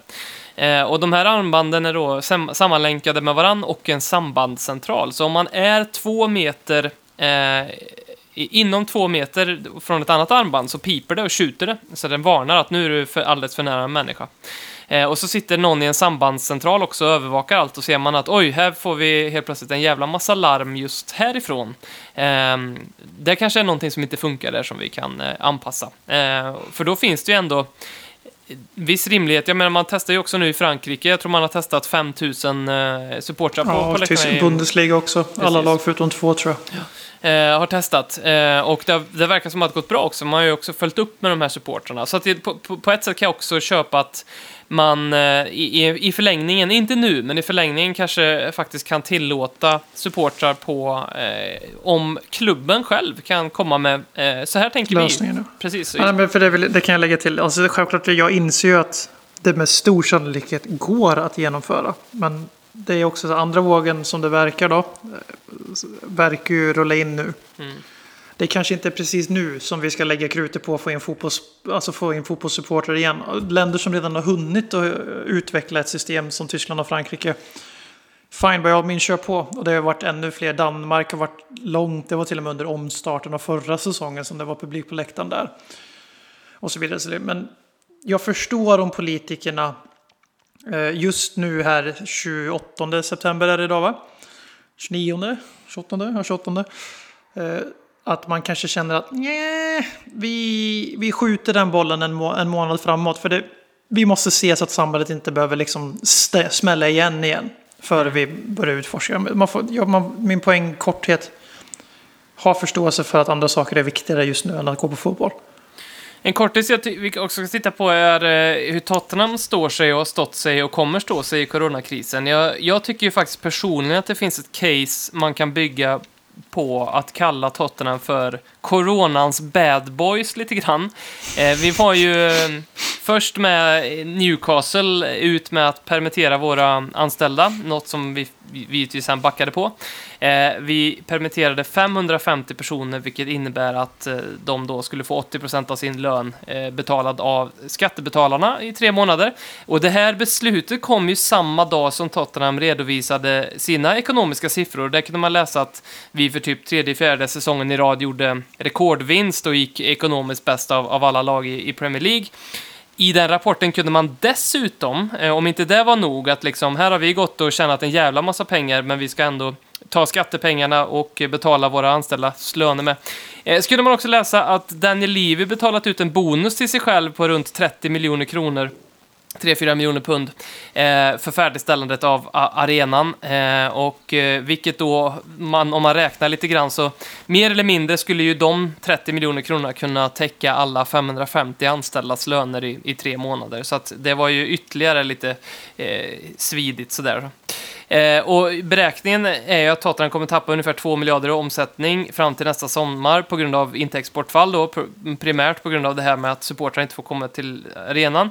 och de här armbanden är då sammanlänkade med varann och en sambandscentral. Så om man är två meter inom två meter från ett annat armband så piper det och skjuter det. Så den varnar att nu är du för, alldeles för nära en människa. Eh, och så sitter någon i en sambandscentral också och övervakar allt och ser man att oj, här får vi helt plötsligt en jävla massa larm just härifrån. Eh, det kanske är någonting som inte funkar där som vi kan eh, anpassa. Eh, för då finns det ju ändå viss rimlighet. Jag menar, man testar ju också nu i Frankrike. Jag tror man har testat 5000 eh, supportrar på, ja, på läktarna. Bundesliga också. Precis. Alla lag förutom två tror jag. Ja. Eh, har testat. Eh, och det, det, verkar som att det gått bra också. Man har ju också följt upp med de här supportrarna. Så att det, på, på, ett sätt kan jag också köpa att man eh, i, i förlängningen, inte nu, men i förlängningen kanske faktiskt kan tillåta supportrar på eh, om klubben själv kan komma med, eh, så här tänker Lösningen, vi. Precis. Ja, men för det, vill, det, kan jag lägga till. Alltså, självklart, jag inser ju att det med stor sannolikhet går att genomföra. Men det är också andra vågen som det verkar då. Verkar ju rulla in nu. Mm. Det kanske inte är precis nu som vi ska lägga krutet på att få in, fotbolls, alltså få in fotbollssupportrar igen. Länder som redan har hunnit att utveckla ett system som Tyskland och Frankrike. Fine by all means, kör på. Och det har varit ännu fler. Danmark har varit långt. Det var till och med under omstarten av förra säsongen som det var publik på läktaren där. Och så vidare. Men jag förstår om politikerna Eh, Eh, just nu här 28 september är det idag va? 29? 28? Ja, 28. Eh, att man kanske känner att nej, vi, vi skjuter den bollen en, må en månad framåt. För det, vi måste se så att samhället inte behöver liksom smälla igen igen. Före vi börjar utforska. Man får, ja, man, min poäng korthet. Ha förståelse för att andra saker är viktigare just nu än att gå på fotboll. En kortis jag vi också ska titta på är eh, hur Tottenham står sig och har stått sig och kommer stå sig i coronakrisen. Jag, jag tycker ju faktiskt personligen att det finns ett case man kan bygga på att kalla Tottenham för coronans bad boys lite grann. Eh, vi var ju eh, först med Newcastle ut med att permittera våra anställda, något som vi vi givetvis sen backade på. Eh, vi permitterade 550 personer, vilket innebär att eh, de då skulle få 80 procent av sin lön eh, betalad av skattebetalarna i tre månader. Och det här beslutet kom ju samma dag som Tottenham redovisade sina ekonomiska siffror. Där kunde man läsa att vi för typ tredje, fjärde säsongen i rad gjorde rekordvinst och gick ekonomiskt bäst av, av alla lag i, i Premier League. I den rapporten kunde man dessutom, eh, om inte det var nog, att liksom, här har vi gått och tjänat en jävla massa pengar, men vi ska ändå ta skattepengarna och betala våra anställdas löner med. Eh, skulle man också läsa att Daniel Levy betalat ut en bonus till sig själv på runt 30 miljoner kronor 3-4 miljoner pund eh, för färdigställandet av arenan. Eh, och eh, vilket då, man, om man räknar lite grann, så mer eller mindre skulle ju de 30 miljoner kronorna kunna täcka alla 550 anställdas löner i, i tre månader. Så att det var ju ytterligare lite eh, svidigt sådär. Eh, och beräkningen är ju att Tottenham kommer tappa ungefär 2 miljarder i omsättning fram till nästa sommar på grund av intäktsbortfall då, primärt på grund av det här med att supportrar inte får komma till arenan.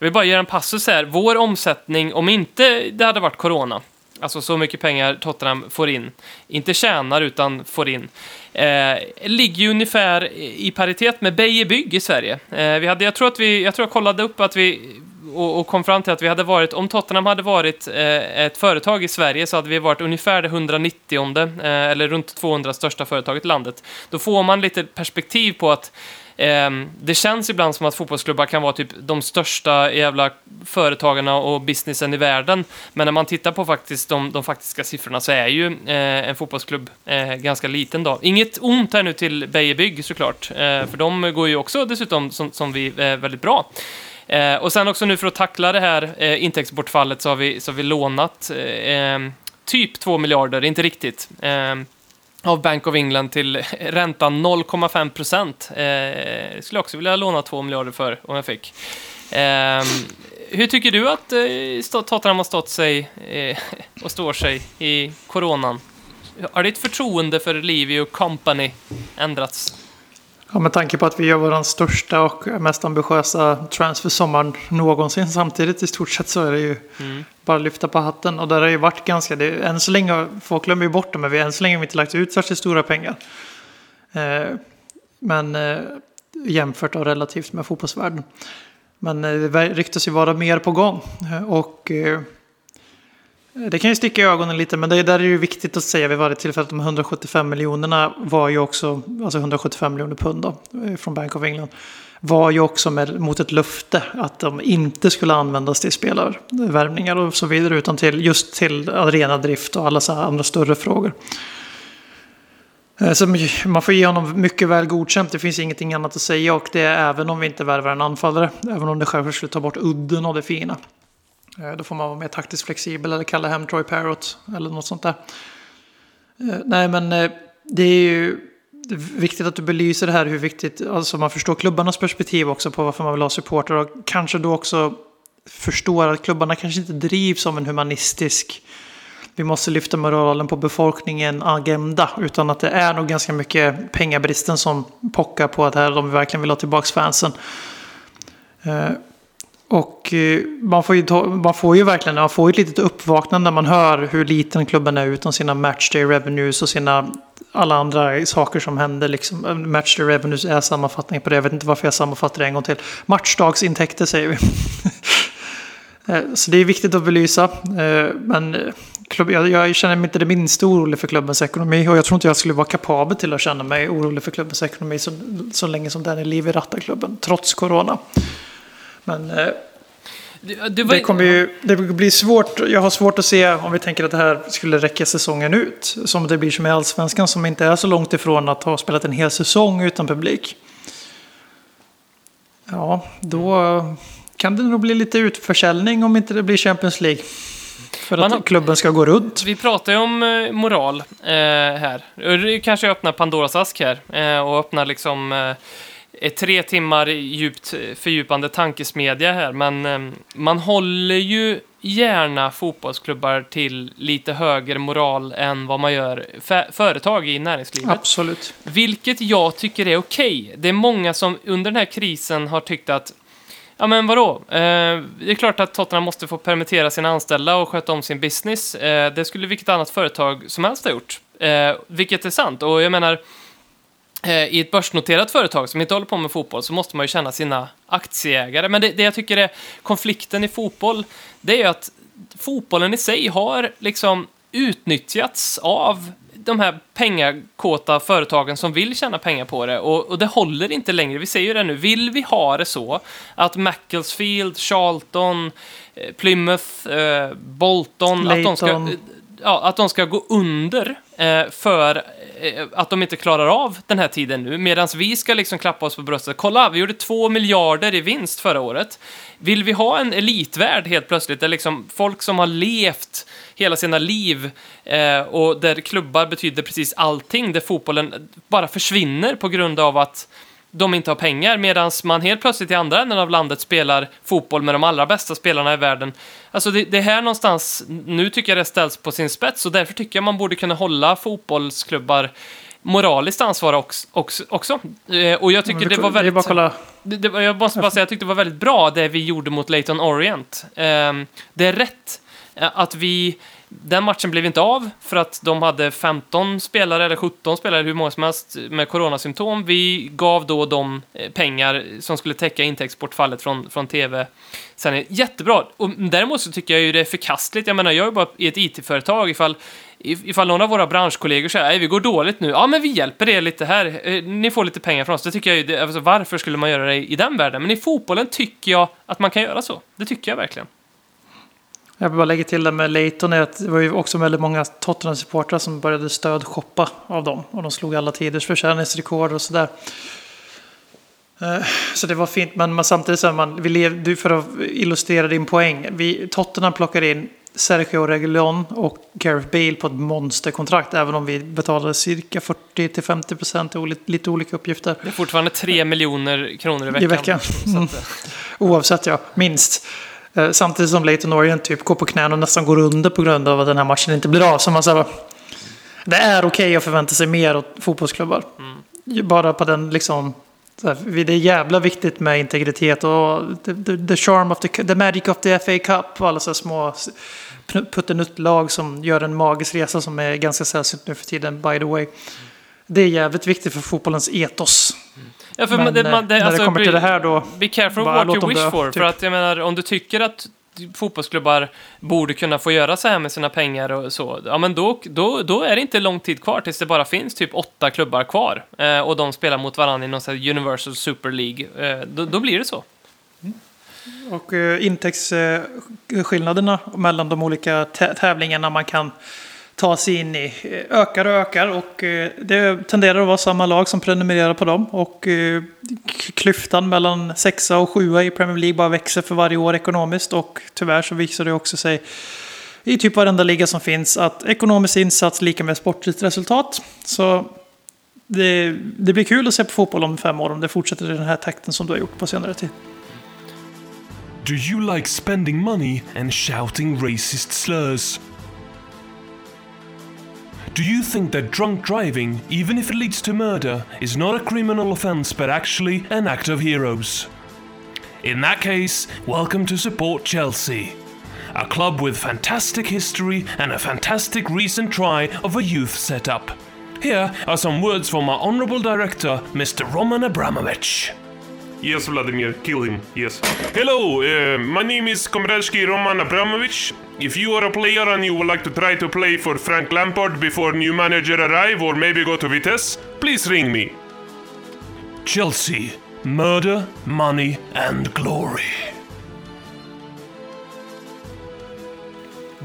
Jag vill bara göra en passus här. Vår omsättning, om inte det hade varit corona, alltså så mycket pengar Tottenham får in, inte tjänar utan får in, eh, ligger ju ungefär i paritet med Beijer Bygg i Sverige. Eh, vi hade, jag, tror att vi, jag tror jag kollade upp att vi och, och kom fram till att vi hade varit, om Tottenham hade varit eh, ett företag i Sverige så hade vi varit ungefär det 190 eh, eller runt 200 största företaget i landet. Då får man lite perspektiv på att Ehm, det känns ibland som att fotbollsklubbar kan vara typ de största jävla företagarna och businessen i världen. Men när man tittar på faktiskt de, de faktiska siffrorna så är ju eh, en fotbollsklubb eh, ganska liten då. Inget ont här nu till Beijer Bygg såklart, eh, för de går ju också dessutom som, som vi eh, väldigt bra. Eh, och sen också nu för att tackla det här eh, intäktsbortfallet så har vi, så har vi lånat eh, typ 2 miljarder, inte riktigt. Ehm, av Bank of England till räntan 0,5 procent. Eh, det skulle jag också vilja låna 2 miljarder för om jag fick. Eh, hur tycker du att eh, Tottenham har stått sig eh, och står sig i coronan? Har ditt förtroende för Livio Company ändrats? Ja, med tanke på att vi gör vår största och mest ambitiösa transfer-sommaren någonsin samtidigt i stort sett så är det ju Mm. bara lyfta på hatten. Och där har ju varit ganska, det, än så länge, folk glömmer ju bort det, men vi än så länge har vi inte lagt ut särskilt stora pengar. Eh, men eh, jämfört och relativt med fotbollsvärlden. Men eh, det ryktas ju vara mer på gång. Eh, Och eh, det kan ju sticka i ögonen lite, men det där är ju viktigt att säga vid varje tillfälle att de 175 miljonerna var ju också, alltså 175 miljoner pund då, eh, från Bank of England, var ju också med, mot ett löfte att de inte skulle användas till spelarvärvningar och så vidare, utan till, just till arenadrift och alla så här andra större frågor. Eh, så man får ge honom mycket väl godkänt, det finns ingenting annat att säga och det är även om vi inte värvar en anfallare, även om det självklart skulle ta bort udden av det fina. Eh, då får man vara mer taktiskt flexibel eller kalla hem Troy Parrott eller något sånt där. Eh, nej, men eh, det är ju viktigt att du belyser det här hur viktigt, alltså man förstår klubbarnas perspektiv också på varför man vill ha supporter och kanske då också förstår att klubbarna kanske inte drivs som en humanistisk vi måste lyfta moralen på befolkningen agenda utan att det är nog ganska mycket pengabristen som pockar på att här de verkligen vill ha tillbaka fansen. Och eh, man får, ju ta, man får ju verkligen man får ett litet uppvaknande när man hör hur liten klubben är utan sina matchday revenues och sina alla andra saker som händer. Liksom. Eh, matchday revenues är sammanfattning på det. Jag vet inte varför jag sammanfattar det en gång till. Matchdagsintäkter säger vi. [LAUGHS] Eh, så det är viktigt att belysa. Men klubb, jag, jag känner mig inte det minsta orolig för klubbens ekonomi. Och jag tror inte jag skulle vara kapabel till att känna mig orolig för klubbens ekonomi så, så länge som den är liv i rattarklubben, Trots corona. Men eh, Du, du var, det kommer ju det blir svårt. Jag har svårt att se om vi tänker att det här skulle räcka säsongen ut. Som det blir som i Allsvenskan som inte är så långt ifrån att ha spelat en hel säsong utan publik. Ja, då kan det nog bli lite utförsäljning om inte det blir Champions League. För att har- klubben ska gå runt. Vi pratar ju om eh, moral eh, här. Det kanske öppnar Pandoras ask här eh, och öppnar liksom eh, ett tre timmar djupt eh, fördjupande tankesmedja här. Men eh, man håller ju gärna fotbollsklubbar till lite högre moral än vad man gör företag i näringslivet. Absolut. Vilket jag tycker är okej. Det är många som under den här krisen har tyckt att Ja men vadå? Eh, det är klart att Tottenham måste få permittera sina anställda och sköta om sin business. Eh, det skulle vilket annat företag som helst ha gjort. Eh, vilket är sant. Och jag menar, i ett börsnoterat företag som inte håller på med fotboll så måste man ju känna sina aktieägare. Men det, det jag tycker är konflikten i fotboll, det är ju att fotbollen i sig har liksom utnyttjats av de här pengakåta företagen som vill tjäna pengar på det och, och det håller inte längre. Vi säger ju det nu, vill vi ha det så att Macclesfield, Charlton, eh, Plymouth, eh, Bolton, att de, ska, ja, att de ska gå under eh, för eh, Eh, att de inte klarar av den här tiden nu, medan vi ska liksom klappa oss på bröstet. Kolla, vi gjorde två miljarder i vinst förra året. Vill vi ha en elitvärld helt plötsligt, där liksom folk som har levt hela sina liv eh, och där klubbar betyder precis allting, där fotbollen bara försvinner på grund av att de inte har pengar, medan man helt plötsligt i andra änden av landet spelar fotboll med de allra bästa spelarna i världen. Alltså det, det är här någonstans, nu tycker jag det ställs på sin spets och därför tycker jag man borde kunna hålla fotbollsklubbar moraliskt ansvariga också. också, också. Eh, och jag tycker det var Det väldigt... att kolla. Det, det, jag måste bara säga, jag tyckte det var väldigt bra det vi gjorde mot Leighton Orient. Ehm, det är rätt eh, att vi... Den matchen blev inte av för att de hade 15 spelare eller 17 spelare, hur många som helst, med coronasymptom. Vi gav då de eh, pengar som skulle täcka intäktsbortfallet från, från tv. Sen är jättebra. Och däremot så tycker jag ju det är förkastligt. Jag menar, jag är bara i ett IT-företag. Ifall, ifall någon av våra branschkollegor säger att vi går dåligt nu, ja men vi hjälper er lite här. Eh, ni får lite pengar från oss. Det tycker jag ju, alltså, varför skulle man göra det i den världen? Men i fotbollen tycker jag att man kan göra så. Det tycker jag verkligen. Jag vill bara lägga till det med Leighton är att det var ju också väldigt många Tottenham-supportrar som började stödshoppa av dem. Och de slog alla tiders försäljningsrekord och sådär. Eh, Så det var fint, men samtidigt så här, man, vi lev, du, för att illustrera din poäng. Vi, Tottenham plockar in Sergio Reguilon och Gareth Bale på ett monsterkontrakt. Även om vi betalade cirka 40-50 procent, lite olika uppgifter. Det är fortfarande 3 miljoner kronor i veckan. I veckan. Eh, [LAUGHS] Oavsett ja, minst. Eh, samtidigt som Leighton Orient typ går på knäna och nästan går under på grund av att den här matchen inte blir av. Så man säger det är okej att förvänta sig mer åt fotbollsklubbar. Mm. Bara på den liksom, så här, det är jävla viktigt med integritet och the, the, the charm of the, the magic of the FA Cup och alla så här små puttenuttlag som gör en magisk resa som är ganska sällsynt nu för tiden, by the way. Det är jävligt viktigt för fotbollens etos. Mm ja, för Men man, det, eh, man, det, när alltså, det kommer till bli- det här då, Be careful Bara what you wish dö, for. typ. För att jag menar, om du tycker att fotbollsklubbar borde kunna få göra så här med sina pengar och så, ja men då, då, då är det inte lång tid kvar tills det bara finns typ åtta klubbar kvar eh, och de spelar mot varandra i någon sån här Universal Super League. Eh, då, då blir det så. Och eh, intäktsskillnaderna mellan de olika tä- tävlingarna man kan ta sig in i eh, ökar och ökar. Och eh, det tenderar att vara samma lag som prenumererar på dem. Och eh, klyftan mellan sexa och sjua i Premier League bara växer för varje år ekonomiskt. Och tyvärr så visar det också sig i typ varenda liga som finns att ekonomisk insats lika med sportligt resultat. Så det, det blir kul att se på fotboll om fem år om det fortsätter i den här takten som du har gjort på senare tid. Do you like spending money and shouting racist slurs? Do you think that drunk driving, even if it leads to murder, is not a criminal offense but actually an act of heroes? In that case, welcome to support Chelsea. A club with fantastic history and a fantastic recent try of a youth setup. Here are some words from our honorable director, Mr. Roman Abramovich. Yes, Vladimir, kill him. Yes. Hello, uh, my name is Komrelski Roman Abramovich. If you are a player and you would like to try to play for Frank Lampard before new manager arrive or maybe go to Vitesse, please ring me. Chelsea. Murder, money, and glory.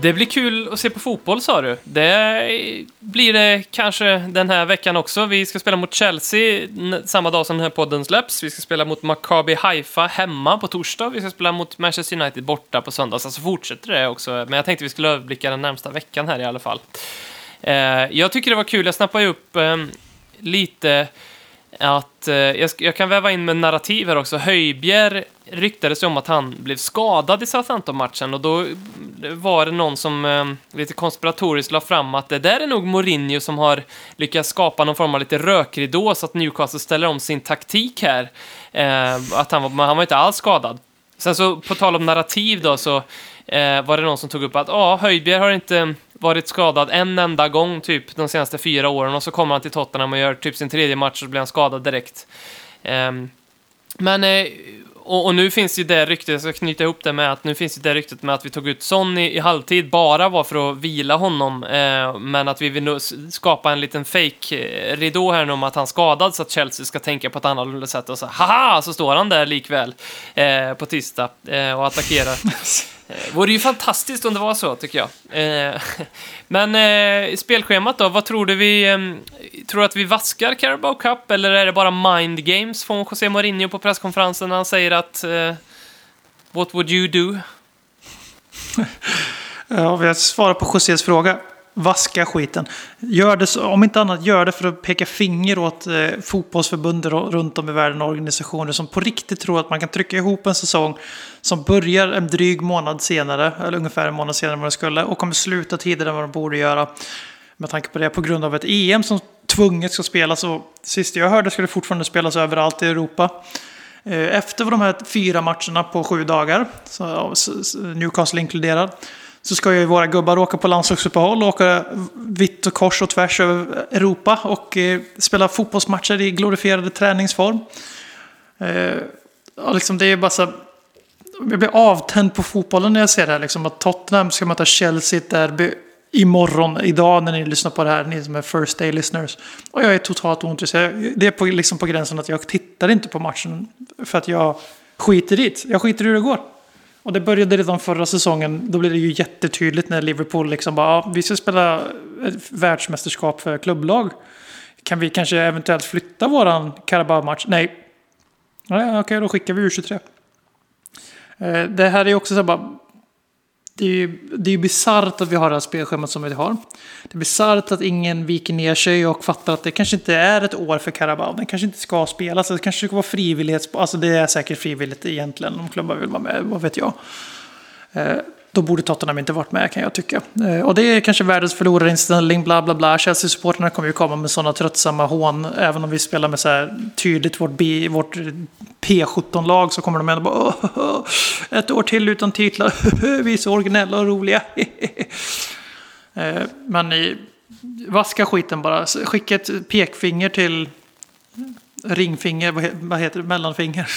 Det blir kul att se på fotboll sa du. Det blir det kanske den här veckan också. Vi ska spela mot Chelsea samma dag som den här podden släpps. Vi ska spela mot Maccabi Haifa hemma på torsdag. Vi ska spela mot Manchester United borta på söndag. Så alltså, fortsätter det också. Men jag tänkte vi skulle överblicka den närmsta veckan här i alla fall. Eh, jag tycker det var kul. Jag snappade ju upp ehm, lite att eh, jag, jag kan väva in med narrativ här också. Höjbjer ryktades ju om att han blev skadad i Southampton-matchen och då eh, var det någon som eh, lite konspiratoriskt la fram att det där är nog Mourinho som har lyckats skapa någon form av lite rökridå så att Newcastle ställer om sin taktik här. Eh, att han var, men han var inte alls skadad. Sen så, på tal om narrativ då, så eh, var det någon som tog upp att ja, Höjbjerg har inte varit skadad en enda gång typ de senaste fyra åren och så kommer han till Tottenham och gör typ sin tredje match och så blir han skadad direkt. Eh, men, eh, och, och nu finns ju det ryktet, jag ska knyta ihop det med att nu finns ju det ryktet med att vi tog ut Sonny i, halvtid bara var för att vila honom, eh, men att vi vill nu skapa en liten fake-ridå eh, här nu om att han skadad så att Chelsea ska tänka på ett annorlunda sätt och så haha, så står han där likväl eh, på tisdag eh, och attackerar. [LAUGHS] Eh, vore ju fantastiskt om det var så, tycker jag. Eh, [LAUGHS] men eh, spelschemat då, vad tror du vi... Eh, tror du att vi vaskar Carabao Cup eller är det bara mind games från José Mourinho på presskonferensen när han säger att eh, What would you do? [LAUGHS] Ja, vi har svarat på Josés fråga. Vaska skiten. Gör det, så- om inte annat, gör det för att peka finger åt eh, fotbollsförbund runt om i världen och organisationer som på riktigt tror att man kan trycka ihop en säsong som börjar en dryg månad senare, eller ungefär en månad senare än vad det skulle, och kommer sluta tidigare än vad de borde göra. Med tanke på det, på grund av ett EM som tvunget ska spelas och sist jag hörde ska det fortfarande spelas överallt i Europa. Eh, Efter de här fyra matcherna på sju dagar, så, Newcastle inkluderad, så ska ju våra gubbar åka på landslagsuppehåll och åka vitt och kors och tvärs över Europa och eh, spela fotbollsmatcher i glorifierade träningsform. Eh, liksom det är bara så... Jag blir avtänd på fotbollen när jag ser det här. Liksom, att Tottenham ska möta Chelsea i ett derby imorgon, idag när ni lyssnar på det här, ni som är first day listeners. Och jag är totalt ointresserad. Det är på, liksom på gränsen att jag tittar inte på matchen för att jag skiter i det. Jag skiter i hur det går. Och det började redan förra säsongen. Då blev det ju jättetydligt när Liverpool liksom bara, ja, vi ska spela ett världsmästerskap för klubblag. Kan vi kanske eventuellt flytta våran Carabao-match? Nej. Ja, okej, då skickar vi U23. Eh, det här är ju också så här bara... Det är ju det är bisarrt att vi har det här spelschemat som vi har. Det är bisarrt att ingen viker ner sig och fattar att det kanske inte är ett år för Carabao. Den kanske inte ska spelas. Det kanske ska vara frivillighets... Alltså det är säkert frivilligt egentligen om klubbar vill vara med. Vad vet jag. Eh, då borde Tottenham inte varit med kan jag tycka. Eh, och det är kanske världens förlorarinställning, bla bla bla. Chelsea-supporterna kommer ju komma med sådana tröttsamma hån. Även om vi spelar med så här tydligt vårt, B, vårt P17-lag så kommer de ändå bara ett år till utan titlar. [LAUGHS] vi är så originella och roliga. [LAUGHS] Eh, men vaska skiten bara. Skicka ett pekfinger till ringfinger, vad heter det, mellanfinger.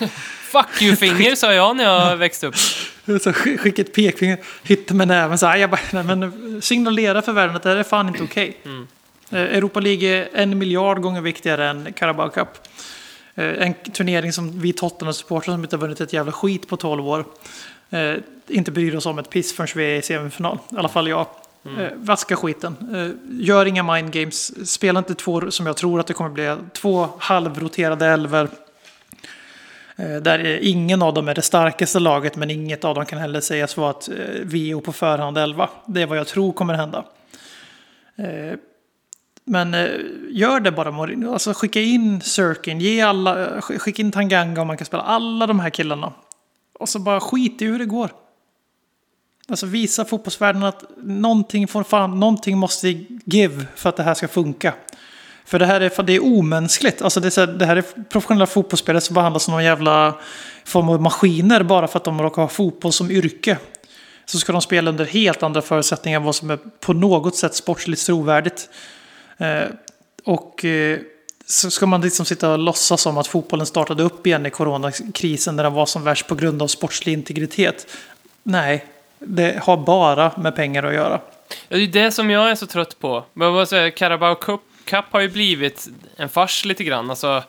[LAUGHS] Fuck you-finger, sa jag när jag växte upp. Så sk- skicka ett pekfinger, hitta med näven. Så här, jag bara, nej, men signalera för världen att det här är fan inte okej. Eh, Europa League är en miljard gånger viktigare än Carabao Cup. Eh, En turnering som vi Tottenham-supportrar som inte har vunnit ett jävla skit på 12 år. Eh, inte bryr oss om ett piss förrän vi är i semifinal. I alla fall jag. Eh, vaska skiten. Gör inga mind games. Spela inte två, som jag tror att det kommer bli, två halvroterade elver. Eh, där ingen av dem är det starkaste laget men inget av dem kan heller sägas vara att eh, VO på förhand 11. Det är vad jag tror kommer hända. Eh, men gör det bara Mourinho. Alltså skicka in Sirkin, ge alla, skicka in Tanganga om man kan spela alla de här killarna. Och så bara skit i hur det går. Alltså visa fotbollsvärlden att någonting, får fan, någonting måste give för att det här ska funka. För det här är, för det är omänskligt. Alltså det, är så här, det här är professionella fotbollsspelare som behandlas som någon jävla form av maskiner bara för att de råkar ha fotboll som yrke. Så ska de spela under helt andra förutsättningar än vad som är på något sätt sportsligt trovärdigt. Eh, och eh, så ska man liksom sitta och låtsas som att fotbollen startade upp igen i coronakrisen när den var som värst på grund av sportslig integritet. Nej, det har bara med pengar att göra. Det är det som jag är så trött på. Karabao Carabao Cup Cup har ju blivit en fars lite grann. Alltså,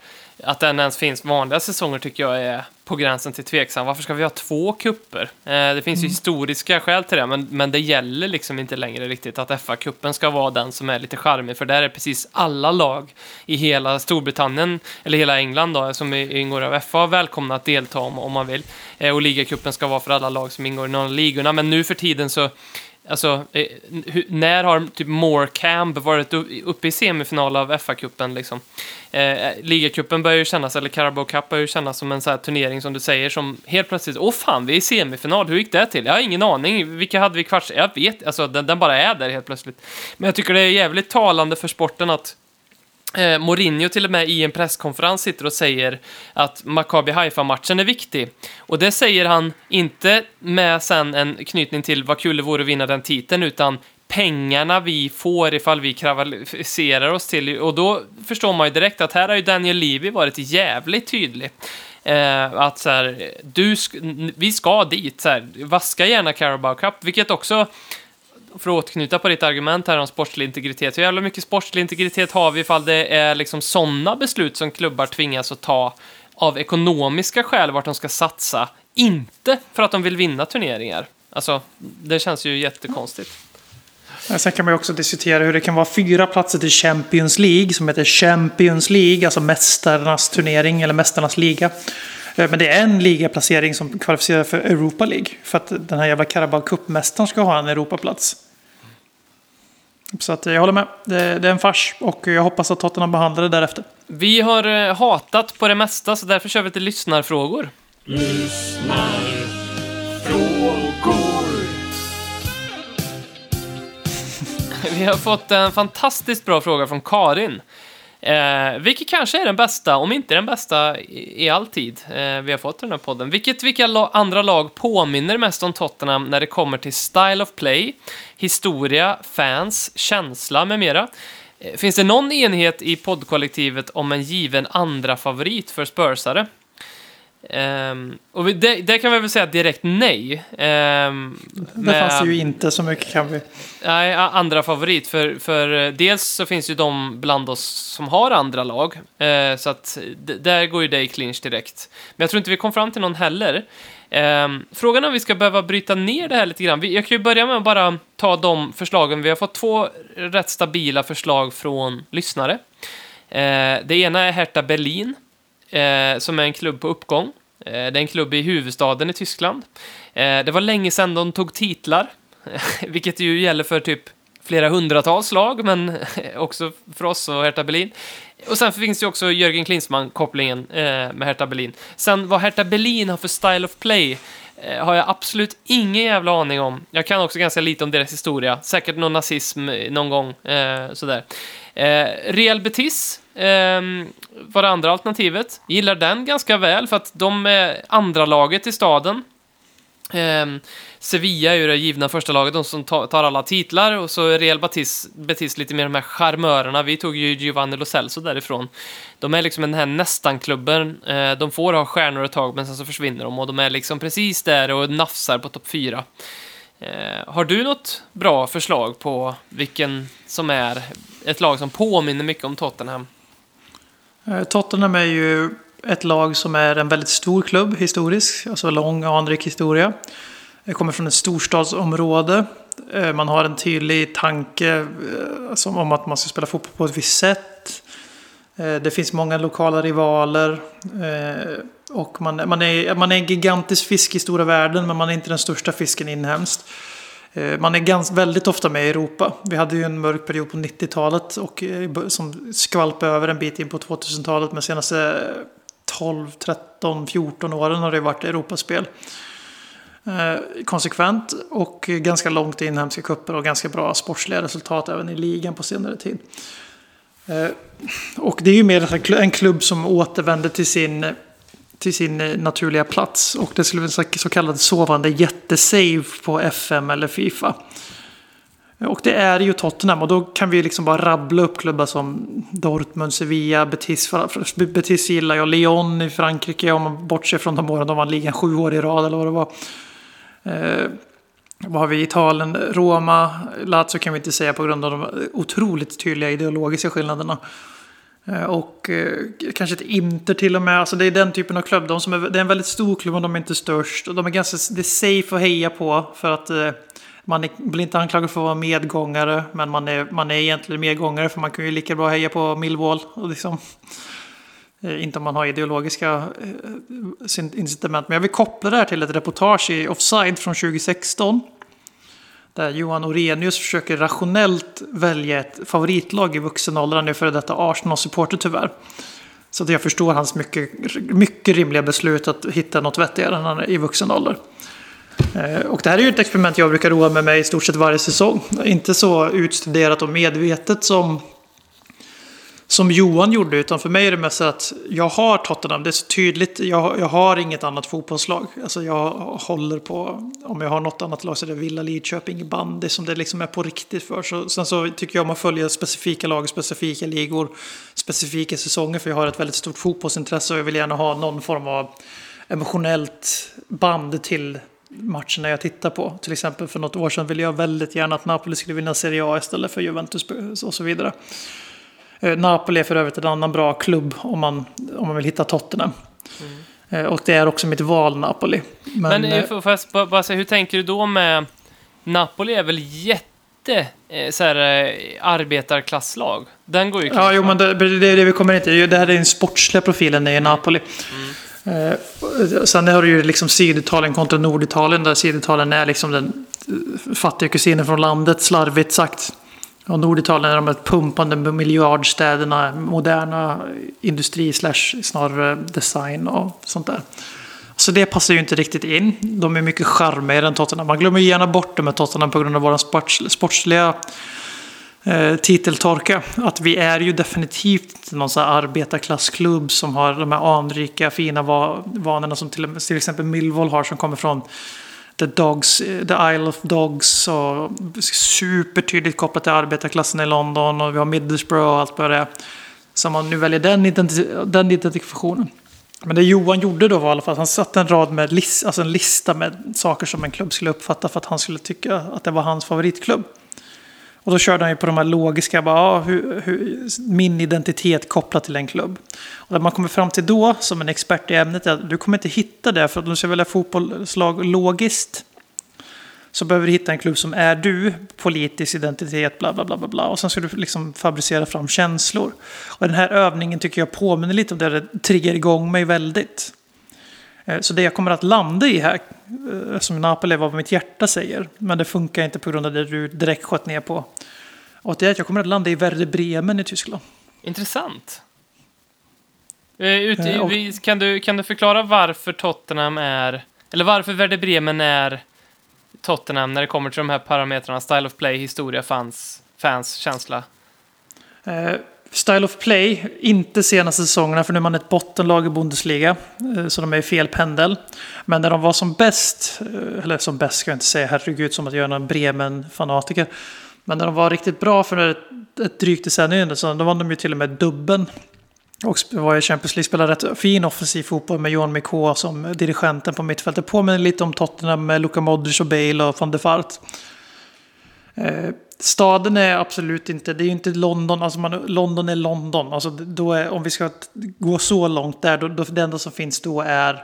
att den ens finns vanliga säsonger tycker jag är på gränsen till tveksam. Varför ska vi ha två kupper? Eh, det finns ju historiska skäl till det, men, men det gäller liksom inte längre riktigt att FA-cupen ska vara den som är lite charmig, för där är precis alla lag i hela Storbritannien, eller hela England då, som ingår av FA, välkomna att delta om, om man vill. Eh, och ligacupen ska vara för alla lag som ingår i någon av ligorna, men nu för tiden så Alltså, eh, när har typ Morecamb varit uppe i semifinal av FA-cupen liksom? Eh, eh, Ligacupen börjar ju kännas, eller Carabao Cup börjar ju kännas som en sån här turnering som du säger som helt plötsligt, åh fan, vi är i semifinal, hur gick det till? Jag har ingen aning, vilka hade vi i kvarts? Jag vet, alltså den, den bara är där helt plötsligt. Men jag tycker det är jävligt talande för sporten att Eh, Mourinho till och med i en presskonferens sitter och säger att Maccabi Haifa-matchen är viktig. Och det säger han inte med sen en knytning till vad kul det vore att vinna den titeln, utan pengarna vi får ifall vi kravalliserar oss till. Och då förstår man ju direkt att här har ju Daniel Levy varit jävligt tydlig. Eh, att så här, du sk- vi ska dit, så här, vaska gärna Carabao Cup, vilket också för att återknyta på ditt argument här om sportslig integritet. Hur jävla mycket sportslig integritet har vi ifall det är liksom sådana beslut som klubbar tvingas att ta av ekonomiska skäl vart de ska satsa, inte för att de vill vinna turneringar. Alltså, det känns ju jättekonstigt. Men Sen kan man ju också diskutera hur det kan vara fyra platser till Champions League som heter Champions League, alltså mästarnas turnering eller mästarnas liga. Eh, Men det är en ligaplacering som kvalificerar för Europa League. För att den här jävla Carabao Cup-mästaren ska ha en Europaplats. Så att jag håller med. Det, det är en fars och jag hoppas att Tottenham behandlar det därefter. Vi har eh, hatat på det mesta, så därför kör vi lite lyssnarfrågor. [LAUGHS] Vi har fått en fantastiskt bra fråga från Karin. Eh, vilket kanske är den bästa, om inte den bästa i, i all tid eh, vi har fått i den här podden. Vilket, vilka la- andra lag påminner mest om Tottenham när det kommer till style of play, historia, fans, känsla med mera? Eh, finns det någon enhet i poddkollektivet om en given andra favorit för Spursare? Ehm, och vi, det, det kan vi väl säga direkt nej. Ehm, Det med- fanns det ju inte så mycket kan vi. Nej, andra favorit. För, för eh, dels så finns ju de bland oss som har andra lag. Eh, så att där går ju det i clinch direkt. Men jag tror inte vi kom fram till någon heller. Ehm, frågan är om vi ska behöva bryta ner det här lite grann. Vi, jag kan ju börja med att bara ta de förslagen. Vi har fått två rätt stabila förslag från lyssnare. Eh, det ena är Hertha Berlin, eh, som är en klubb på uppgång. Eh, det är en klubb i huvudstaden i Tyskland. Eh, det var länge sedan de tog titlar, [LAUGHS] vilket ju gäller för typ flera hundratals lag, men [LAUGHS] också för oss och Hertha Berlin. Och sen finns ju också Jörgen Klinsmann-kopplingen eh, med Hertha Berlin. Sen vad Hertha Berlin har för style of play eh, har jag absolut ingen jävla aning om. Jag kan också ganska lite om deras historia. Säkert någon nazism eh, någon gång, eh, sådär. Eh, Real Betis eh, var det andra alternativet. Gillar den ganska väl för att de är andra laget i staden. Ehm, Sevilla är ju det givna första laget, de som tar alla titlar. Och så Real Betis, Betis lite mer de här charmörerna. Vi tog ju Giovanni Lo Celso därifrån. De är liksom den här nästan-klubben. Eh, de får ha stjärnor ett tag, men sen så försvinner de. Och de är liksom precis där och nafsar på topp fyra. Eh, har du något bra förslag på vilken som är ett lag som påminner mycket om Tottenham? Eh, Tottenham är ju ett lag som är en väldigt stor klubb historiskt, alltså lång och anrik historia. Det kommer från ett storstadsområde. Eh, man har en tydlig tanke eh, om att man ska spela fotboll på ett visst sätt. Det finns många lokala rivaler. Och man, man, är, man är en gigantisk fisk i stora världen, men man är inte den största fisken inhemskt. Eh, man är ganska, väldigt ofta med i Europa. Vi hade ju en mörk period på 90-talet och eh, som skvalpade över en bit in på 2000-talet. Men senaste 12, 13, 14 åren har det varit Europaspel. Eh, konsekvent och ganska långt i inhemska kupper och ganska bra sportsliga resultat även i ligan på senare tid. Och det är ju mer en klubb som återvänder till sin till sin eh, naturliga plats. Och det skulle bli en så kallad sovande jättesave på FM eller Fifa. Och det är ju Tottenham och då kan vi liksom bara rabbla upp klubbar som Dortmund, Sevilla, Betis. Betis gillar jag, Lyon i Frankrike om man bortser från de åren de vann ligan sju år i rad eller vad det var. Eh, vad har vi? Italien, Roma, Lazio kan vi inte säga på grund av de otroligt tydliga ideologiska skillnaderna. Eh, och eh, kanske ett Inter till och med. Alltså det är den typen av klubb. De som är, det är en väldigt stor klubb men de är inte störst. Och de är ganska, det är safe att heja på. För att eh, man är, blir inte anklagad för att vara medgångare. Men man är, man är egentligen medgångare för man kan ju lika bra heja på Millwall. Och liksom, inte om man har ideologiska incitament. Men jag vill koppla det här till ett reportage i Offside från 2016. Där Johan Orenius försöker rationellt välja ett favoritlag i vuxen ålder. Han är före detta Arsenal-supporter tyvärr. Så att jag förstår hans mycket, mycket rimliga beslut att hitta något vettigare än han är i vuxen ålder. Eh, och det här är ju ett experiment jag brukar roa mig med i stort sett varje säsong. Inte så utstuderat och medvetet som, som Johan gjorde. Utan för mig är det mest att jag har Tottenham. Det är så tydligt. Jag, jag har inget annat fotbollslag. Alltså jag håller på, om jag har något annat lag så är det Villa Lidköping bandy som det liksom är på riktigt för. Så, sen så tycker jag om att följa specifika lag, specifika ligor, specifika säsonger. För jag har ett väldigt stort fotbollsintresse och jag vill gärna ha någon form av emotionellt band till matcherna jag tittar på. Till exempel för något år sedan ville jag väldigt gärna att Napoli skulle vinna Serie A istället för Juventus och så vidare. Eh, Napoli är för övrigt en annan bra klubb om man, om man vill hitta Tottenham. Eh, Och det är också mitt val, Napoli. Men, Men eh, får jag bara- säga, hur tänker du då med... Napoli är väl jätte... Så här, arbetarklasslag. Den går ju Ja, jo, men det, det är det vi kommer in till. Det här är den sportsliga profilen i Napoli. Eh, sen har du ju liksom Syditalien kontra Norditalien där Syditalien är liksom den fattiga kusinen från landet, slarvigt sagt. Och Norditalien är de här pumpande miljardstäderna, moderna industri slash snarare design och sånt där. Så det passar ju inte riktigt in. De är mycket charmigare än Tottenham. Man glömmer ju gärna bort det med Tottenham på grund av vår sports, sportsliga eh, titeltorka. Att vi är ju definitivt inte någon sån här arbetarklassklubb som har de här anrika fina va vanorna som till, till exempel Millwall har som kommer från The Dogs, The Isle of Dogs och supertydligt kopplat till arbetarklassen i London och vi har Middlesbrough och allt vad det är. Så om man nu väljer den, identi- den identifikationen. Men det Johan gjorde då var i alla fall att han satte en rad med list, alltså en lista med saker som en klubb skulle uppfatta för att han skulle tycka att det var hans favoritklubb. Och då körde han ju på de här logiska, bara, ja, hur, hur, min identitet kopplat till en klubb. Och det man kommer fram till då, som en expert i ämnet, är att du kommer inte hitta det, för att om du ska välja fotbollslag logiskt, så behöver du hitta en klubb som är du, politisk identitet, bla bla bla bla bla. Och sen ska du liksom fabricera fram känslor. Och den här övningen tycker jag påminner lite om det, det triggar igång mig väldigt. Eh, Så det jag kommer att landa i här, eh, som Napoli är vad mitt hjärta säger, men det funkar inte på grund av det du direkt sköt ner på. Och det är att jag kommer att landa i Werder Bremen i Tyskland. Intressant. Eh, Ut, och- kan, du, kan du förklara varför Tottenham är... Eller varför Werder Bremen är Tottenham när det kommer till de här parametrarna? Style of play, historia, fans, fans känsla. Style of play, inte senaste säsongerna för nu är man ett bottenlag i Bundesliga. Eh, så de är i fel pendel. Men när de var som bäst, eh, eller som bäst ska jag inte säga, herregud som att göra en Bremen-fanatiker. Men när de var riktigt bra för ett, ett drygt decennium så då vann de ju till och med dubben. Och var i Champions League, spelade rätt fin offensiv fotboll med Johan Mikko som dirigenten på mittfältet. Påminner lite om Tottenham med Luka Modric och Bale och van der Fart. Eh, Staden är absolut inte, det är ju inte London, alltså man, London är London. Alltså då är, om vi ska gå så långt där, då, då, det enda som finns då är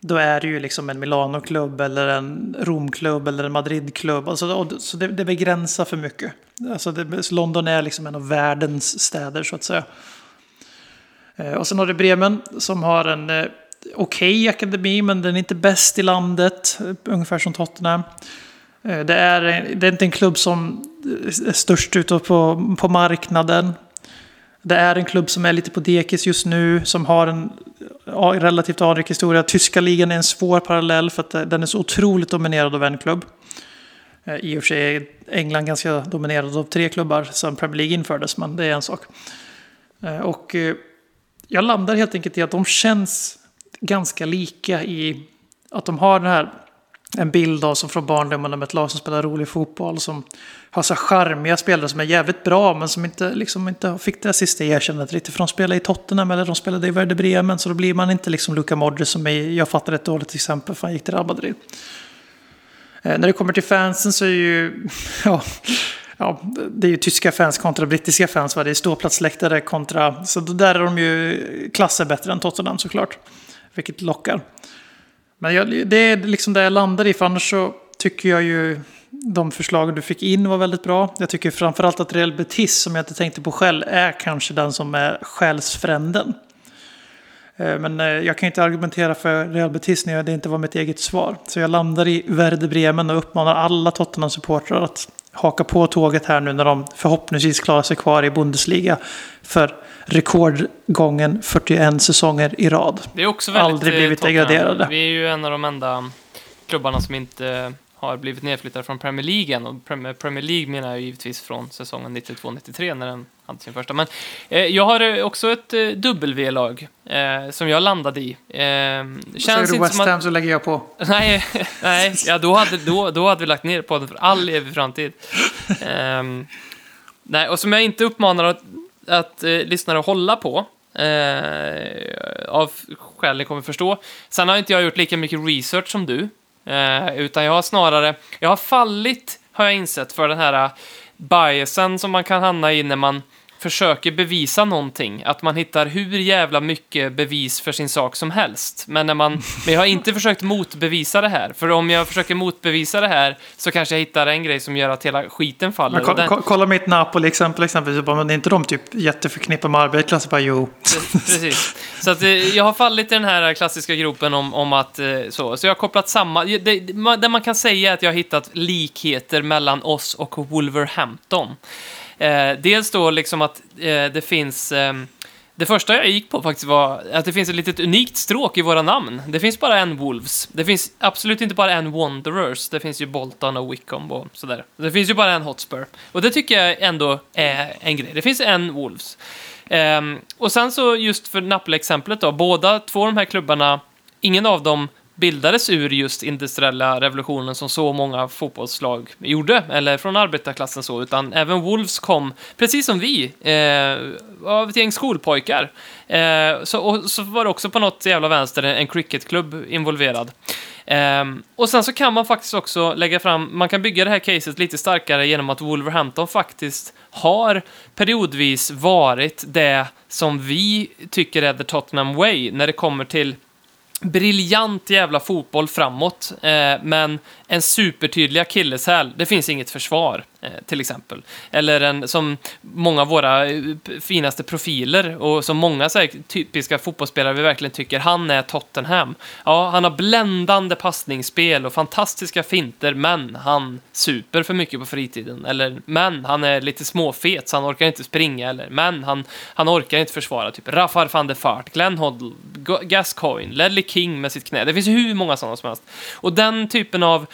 då är det ju liksom en Milano-klubb eller en Rom-klubb eller en Madrid-klubb. Alltså, så det, det begränsar för mycket. Alltså det, så London är liksom en av världens städer så att säga. Eh, och sen har du Bremen som har en eh, okej akademi men den är inte bäst i landet. Eh, ungefär som Tottenham. Eh, det är, det är inte en klubb som är störst ute på, på marknaden. Det är en klubb som är lite på dekis just nu, som har en relativt anrik historia. Tyska ligan är en svår parallell för att eh, den är så otroligt dominerad av en klubb. Eh, I och för sig är England ganska dominerad av tre klubbar sedan Premier League infördes, men det är en sak. Och jag landar helt enkelt i att de känns ganska lika i att de har den här en bild av som från barndomen om ett lag som spelar rolig fotboll. Som har så charmiga spelare som är jävligt bra men som inte, liksom inte fick det sista erkännandet riktigt. För de spelade i Tottenham eller de spelade i Werder Bremen. Så då blir man inte liksom Luka Modric som är, jag fattar ett dåligt exempel för han gick till Real Madrid. Eh, när det kommer till fansen så är ju... [LAUGHS] Ja, ja, det är ju tyska fans kontra brittiska fans. Va? Det är ståplatsläktare kontra... Så där är de ju klasser bättre än Tottenham såklart. Vilket lockar. Men jag, det är liksom det jag landar i. För annars så tycker jag ju de förslagen du fick in var väldigt bra. Jag tycker framförallt att Real Betis, som jag inte tänkte på själv, är kanske den som är själsfränden. Eh, men eh, jag kan inte argumentera för Real Betis när det inte var mitt eget svar. Så jag landar i Werder Bremen och uppmanar alla Tottenham-supportrar att haka på tåget här nu när de förhoppningsvis klarar sig kvar i Bundesliga för rekordgången 41 säsonger i rad. Det är också väldigt Aldrig eh, blivit Tottenham. degraderade. Vi är ju en av de enda klubbarna som inte har blivit nedflyttade från Premier League än. Och Premier League menar jag givetvis från säsongen 92-93 när den hade sin första. Men eh, jag har eh, också ett eh, W-lag eh, som jag landade i. Eh, Säger känns du inte West som att... Ham så lägger jag på. [LAUGHS] Nej, nej ja, då, hade, då, då hade vi lagt ner podden för all evig framtid. Ehm, nej, och som jag inte uppmanar att, eh, lyssnare hålla på, eh, av skäl ni kommer förstå. Sen har inte jag gjort lika mycket research som du, eh, utan jag har snarare, jag har fallit, har jag insett, för den här eh, biasen som man kan hamna i när man försöker bevisa någonting, att man hittar hur jävla mycket bevis för sin sak som helst. Men, när man, men jag har inte [LAUGHS] försökt motbevisa det här, för om jag försöker motbevisa det här så kanske jag hittar en grej som gör att hela skiten faller. Men Och ko- den- ko- kolla mitt Napoli-exempel exempelvis. Men är inte de typ jätteförknippade med arbetarklass? Bara jo. Precis. Så att, eh, jag har fallit i den här klassiska gropen om, om att eh, så. Så jag har kopplat samman. Det, det man kan säga är att jag har hittat likheter mellan oss och Wolverhampton. Eh, dels då liksom att eh, det finns... Eh, det första jag gick på faktiskt var att det finns ett litet unikt stråk i våra namn. Det finns bara en Wolves. Det finns absolut inte bara en Wanderers. Det finns ju Bolton och Wickham och sådär. Det finns ju bara en Hotspur. Och det tycker jag ändå är en grej. Det finns en Wolves. Ehm, och sen så just för Napoli-exemplet då, båda två av de här klubbarna, ingen av dem bildades ur just industriella revolutionen som så många fotbollslag gjorde, eller från arbetarklassen så, utan även Wolves kom, precis som vi, eh, av ett gäng skolpojkar. Eh, så, och så var det också på något jävla vänster en cricketklubb involverad. Um, och sen så kan man faktiskt också lägga fram, man kan bygga det här caset lite starkare genom att Wolverhampton faktiskt har periodvis varit det som vi tycker är the Tottenham way när det kommer till briljant jävla fotboll framåt, eh, men en supertydlig akilleshäl. Det finns inget försvar, eh, till exempel. Eller en, som många av våra eh, finaste profiler och som många så här, typiska fotbollsspelare vi verkligen tycker, han är Tottenham. Ja, han har bländande passningsspel och fantastiska finter, men han super för mycket på fritiden. Eller, men han är lite småfet så han orkar inte springa. Eller, men han, han orkar inte försvara. Typ Rafael van der Fart, Glenn Hoddle, Gascoigne, Ledley King med sitt knä. Det finns ju hur många sådana som helst. Och den typen av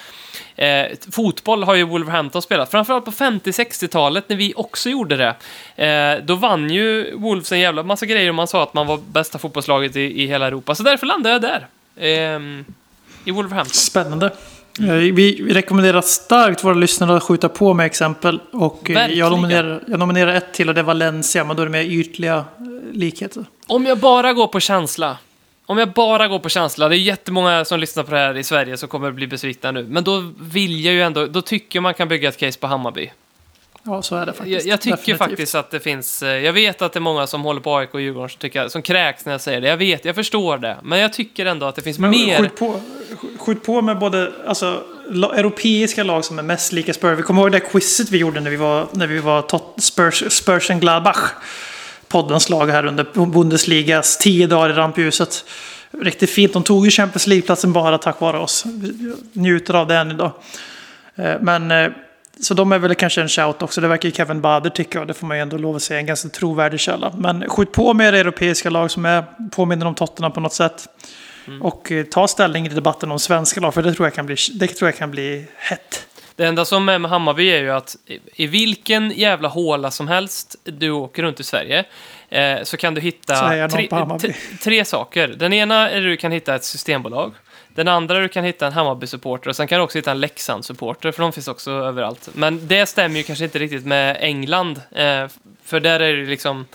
eh, fotboll har ju Wolverhampton spelat. Framförallt på 50-60-talet när vi också gjorde det. Eh, då vann ju Wolves en jävla massa grejer och man sa att man var bästa fotbollslaget i, i hela Europa. Så därför landade jag där. ehm, I Wolverhampton. Spännande. Eh, Vi, rekommenderar starkt våra lyssnare att skjuta på med exempel. Och eh, jag nominerar, jag nominerar ett till och det är Valencia, men då är det mer ytliga eh, likheter. Om jag bara går på känsla. Om jag bara går på känsla. Det är jättemånga som lyssnar på det här i Sverige som kommer att bli besvikna nu. Men då vill jag ju ändå, då tycker man kan bygga ett case på Hammarby. Ja, så är det faktiskt. Jag, jag tycker Definitivt. faktiskt att det finns, eh, jag vet att det är många som håller på AIK och Djurgården som, tycker, som kräks när jag säger det. Jag vet, jag förstår det. Men jag tycker ändå att det finns Men mer. skjut på, skjut på med både alltså, europeiska lag som är mest lika Spurs. Vi kommer ihåg det quizet vi gjorde när vi var, när vi var tot, Spurs, Spurs Gladbach. Poddens lag här under Bundesligas tio dagar i rampljuset. Riktigt fint. De tog ju Champions League-platsen bara tack vare oss. Njuter av det än idag. Eh, Men eh, så de är väl kanske en shout också. Det verkar ju Kevin Bader tycka och det får man ju ändå lov att säga. En ganska trovärdig källa. Men skjut på med era europeiska lag som är, påminner om Tottenham på något sätt. Och eh, ta ställning i debatten om svenska lag, för det tror jag kan bli, det tror jag kan bli hett. Det enda som är med Hammarby är ju att i- vilken jävla håla som helst du åker runt i Sverige eh, så kan du hitta tre, tre, saker. Den ena är att du kan hitta ett systembolag. Den andra du kan hitta en Hammarby-supporter och sen kan du också hitta en Leksand-supporter, för de finns också överallt. Men det stämmer ju kanske inte riktigt med England, eh, för där är det liksom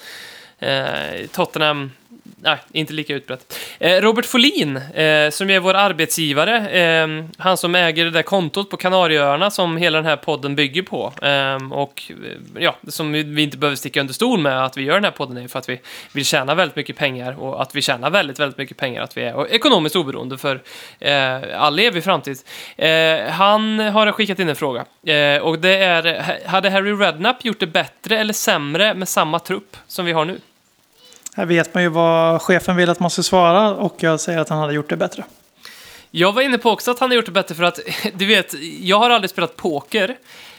eh, Tottenham nej, inte lika utbrett. Eh, Robert Folin, eh, som är vår arbetsgivare, eh, han som äger det där kontot på Kanarieöarna som hela den här podden bygger på. Och ja, som vi inte behöver sticka under stol med att vi gör den här podden är för att vi vill tjäna väldigt mycket pengar och att vi tjänar väldigt, väldigt mycket pengar, att vi är ekonomiskt oberoende för all evig framtid. Han har skickat in en fråga och det är, hade Harry Redknapp gjort det bättre eller sämre med samma trupp som vi har nu? Här vet man ju vad chefen vill att man ska svara och jag säger att han hade gjort det bättre. Jag var inne på också att han har gjort det bättre för att, [LAUGHS] du vet, jag har aldrig spelat poker.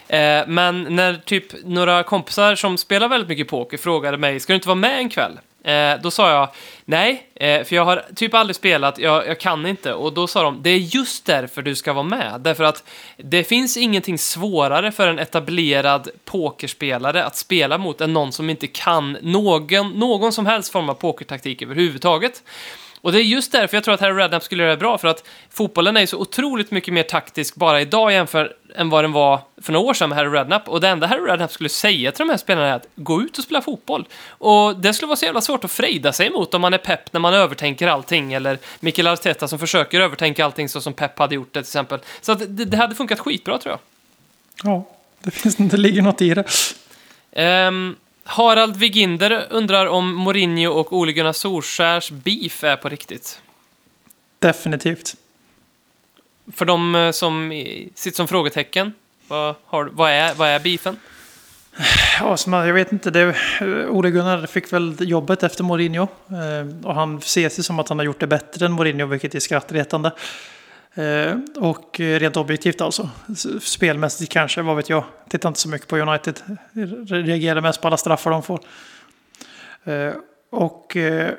Eh, men när typ några kompisar som spelar väldigt mycket poker frågade mig, ska du inte vara med en kväll? Eh, då sa jag, nej, eh, för jag har typ aldrig spelat, jag, jag kan inte. Och då sa de, det är just därför du ska vara med. Därför att det finns ingenting svårare för en etablerad pokerspelare att spela mot än någon som inte kan någon, någon som helst form av pokertaktik överhuvudtaget. Och det är just därför jag tror att Harry Redknapp skulle göra det bra, för att fotbollen är så otroligt mycket mer taktisk bara idag jämfört än vad den var för några år sedan med Harry Redknapp. Och det enda Harry Redknapp skulle säga till de här spelarna är att gå ut och spela fotboll. Och det skulle vara så jävla svårt att frejda sig emot om man är pepp när man övertänker allting, eller Mikael Arteta som försöker övertänka allting så som Pep hade gjort det till exempel. Så att det, det hade funkat skitbra tror jag. Ja, det, finns, det ligger något i det. Ehm, Harald Viginder undrar om Mourinho och Ole Gunnar Solskjärs beef är på riktigt. Definitivt. För de eh, som sitter som frågetecken, vad, har, vad, är, vad är beefen? Ja, som, jag vet inte, det, Ole Gunnar fick väl jobbet efter Mourinho. Eh, och han ses ju som att han har gjort det bättre än Mourinho, vilket är skrattretande. Eh, och rent objektivt alltså. Spelmässigt kanske, vad vet jag. Tittar inte så mycket på United. Reagerar mest på alla straffar de får. Eh, och eh,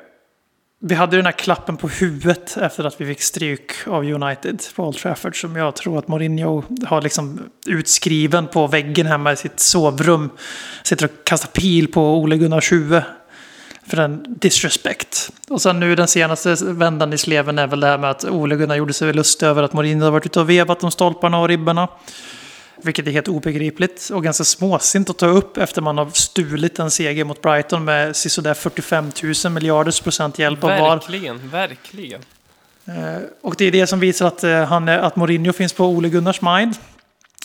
vi hade den här klappen på huvudet efter att vi fick stryk av United på Old Trafford som jag tror att Mourinho har liksom utskriven på väggen hemma i sitt sovrum. Sitter och kastar pil på Ole Gunnars huvud. För en disrespect. Och sen nu den senaste vändan i sleven är väl det här med att Ole Gunnar gjorde sig lustig över att Mourinho har varit ute och vevat om stolparna och ribborna. Vilket är helt obegripligt och ganska småsint att ta upp efter man har stulit en seger mot Brighton med sådär 45 000 miljarders procent hjälp av VAR. Verkligen, verkligen. Eh, Och det är det som visar att, eh, han att Mourinho finns på Ole Gunnars mind.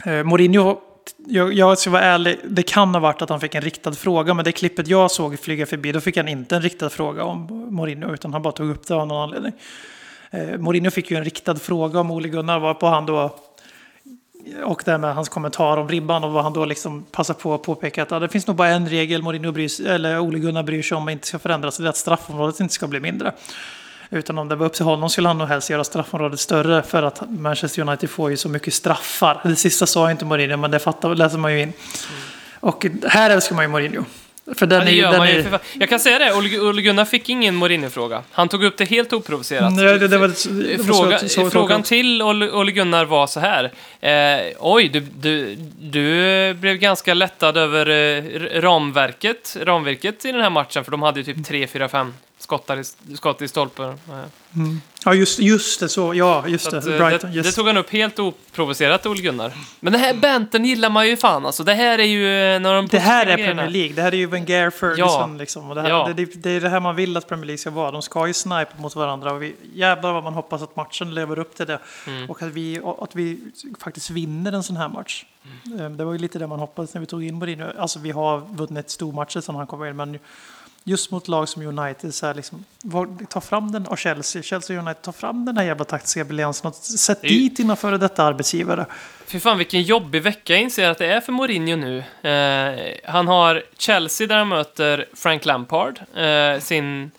Eh, Mourinho, jag, jag ska vara ärlig, det kan ha varit att han fick en riktad fråga, men det klippet jag såg flyga förbi, då fick han inte en riktad fråga om Mourinho, utan han bara tog upp det av någon anledning. Eh, Mourinho fick ju en riktad fråga om Ole Gunnar, varpå han då och det här med hans kommentar om ribban och vad han då liksom passar på att påpeka att ja, det finns nog bara en regel Mourinho bryr sig, eller Ole Gunnar bryr sig om och inte ska förändras, det är att straffområdet inte ska bli mindre. Utan om det var upp till honom skulle han nog helst göra straffområdet större för att Manchester United får ju så mycket straffar. Det sista sa inte Mourinho, men det fattar, läser man ju in. Och här älskar man ju Mourinho. För den är ju... Den är, för. Jag kan säga det, Ole Gunnar fick ingen Mourinho-fråga. Han tog upp det helt oprovocerat. Nej, det, det var, det var Fråga, så, så, frågan till Ole Gunnar var så här. Eh, oj, du, du, du blev ganska lättad över eh, ramverket, ramverket i den här matchen, för de hade ju typ 3, 4, 5 skottar i, skott i stolpen. Eh, Ja, just, just det. Så, ja, just Så det. att, eh, Brighton, det, yes. det tog han upp helt oprovocerat, Ole Gunnar. Men den här bantern gillar man ju fan alltså. Det här är ju en av de Det här är. Premier League. Det här är ju Wenger Ferguson. Liksom. Och det, här, Ja. det, det, är det här man vill att Premier League ska vara. De ska ju snipa mot varandra. Och vi, jävlar vad man hoppas att matchen lever upp till det. Mm. Och att vi, att vi faktiskt vinner en sån här match. Mm. Eh, Det var ju lite det man hoppades när vi tog in Mourinho. Alltså vi har vunnit stormatcher sedan han kom in. Men just mot lag som United, så här liksom, ta fram den, och Chelsea, Chelsea och United, ta fram den här jävla taktiska briljansen och sätt Det dit dina före detta arbetsgivare. Fy fan vilken jobbig vecka jag inser att det är för Mourinho nu. Eh, han har Chelsea där han möter Frank Lampard, eh, sin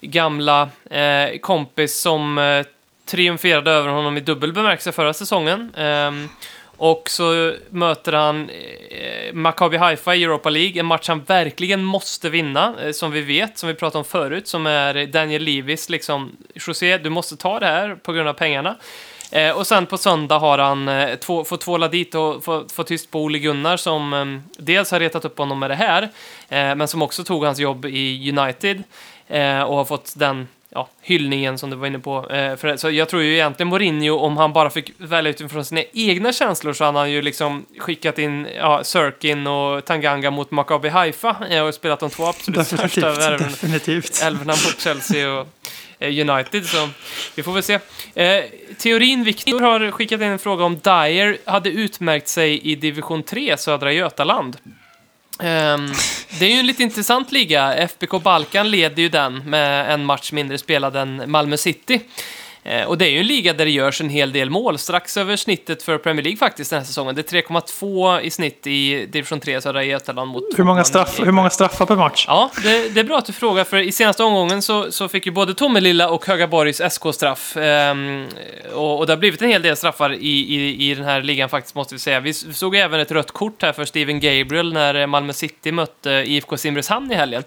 gamla eh, kompis som eh, triumferade över honom i dubbel bemärkelse förra säsongen. Och så möter han eh, Maccabi Haifa i Europa League, en match han verkligen måste vinna, eh, som vi vet, som vi pratade om förut, som är Daniel Levis, liksom, José, du måste ta det här på grund av pengarna. Eh, och sen på söndag har han eh, två, fått tvåla dit och få, få tyst på Ole Gunnar som eh, dels har retat upp honom med det här, eh, men som också tog hans jobb i United eh, och har fått den ja, hyllningen som du var inne på. Eh, för, så jag tror ju egentligen Mourinho, om han bara fick välja utifrån sina egna känslor så hade han ju liksom skickat in ja, Sirkin och Tanganga mot Maccabi Haifa eh, och spelat de två absolut största Definitivt. värven älvorna mot Chelsea och eh, United. Så vi får väl se. Eh, teorin Viktor har skickat in en fråga om Dyer hade utmärkt sig i division 3, södra Götaland. Um, det är ju en lite intressant liga. FBK Balkan leder ju den med en match mindre spelad än Malmö City. Eh, och det är ju en liga där det görs en hel del mål, strax över snittet för Premier League faktiskt den här säsongen. Det är 3,2 i snitt i division 3 södra Götaland mot Hur många, 2,9 straff, hur många straffar per match? Ja, det, det är bra att du frågar, för i senaste omgången så, så fick ju både Tomelilla och Högaborgs SK-straff. Ehm, och, och det har blivit en hel del straffar i, i, i den här ligan faktiskt, måste vi säga. Vi såg även ett rött kort här för Steven Gabriel när eh, Malmö City mötte IFK Simrishamn i helgen.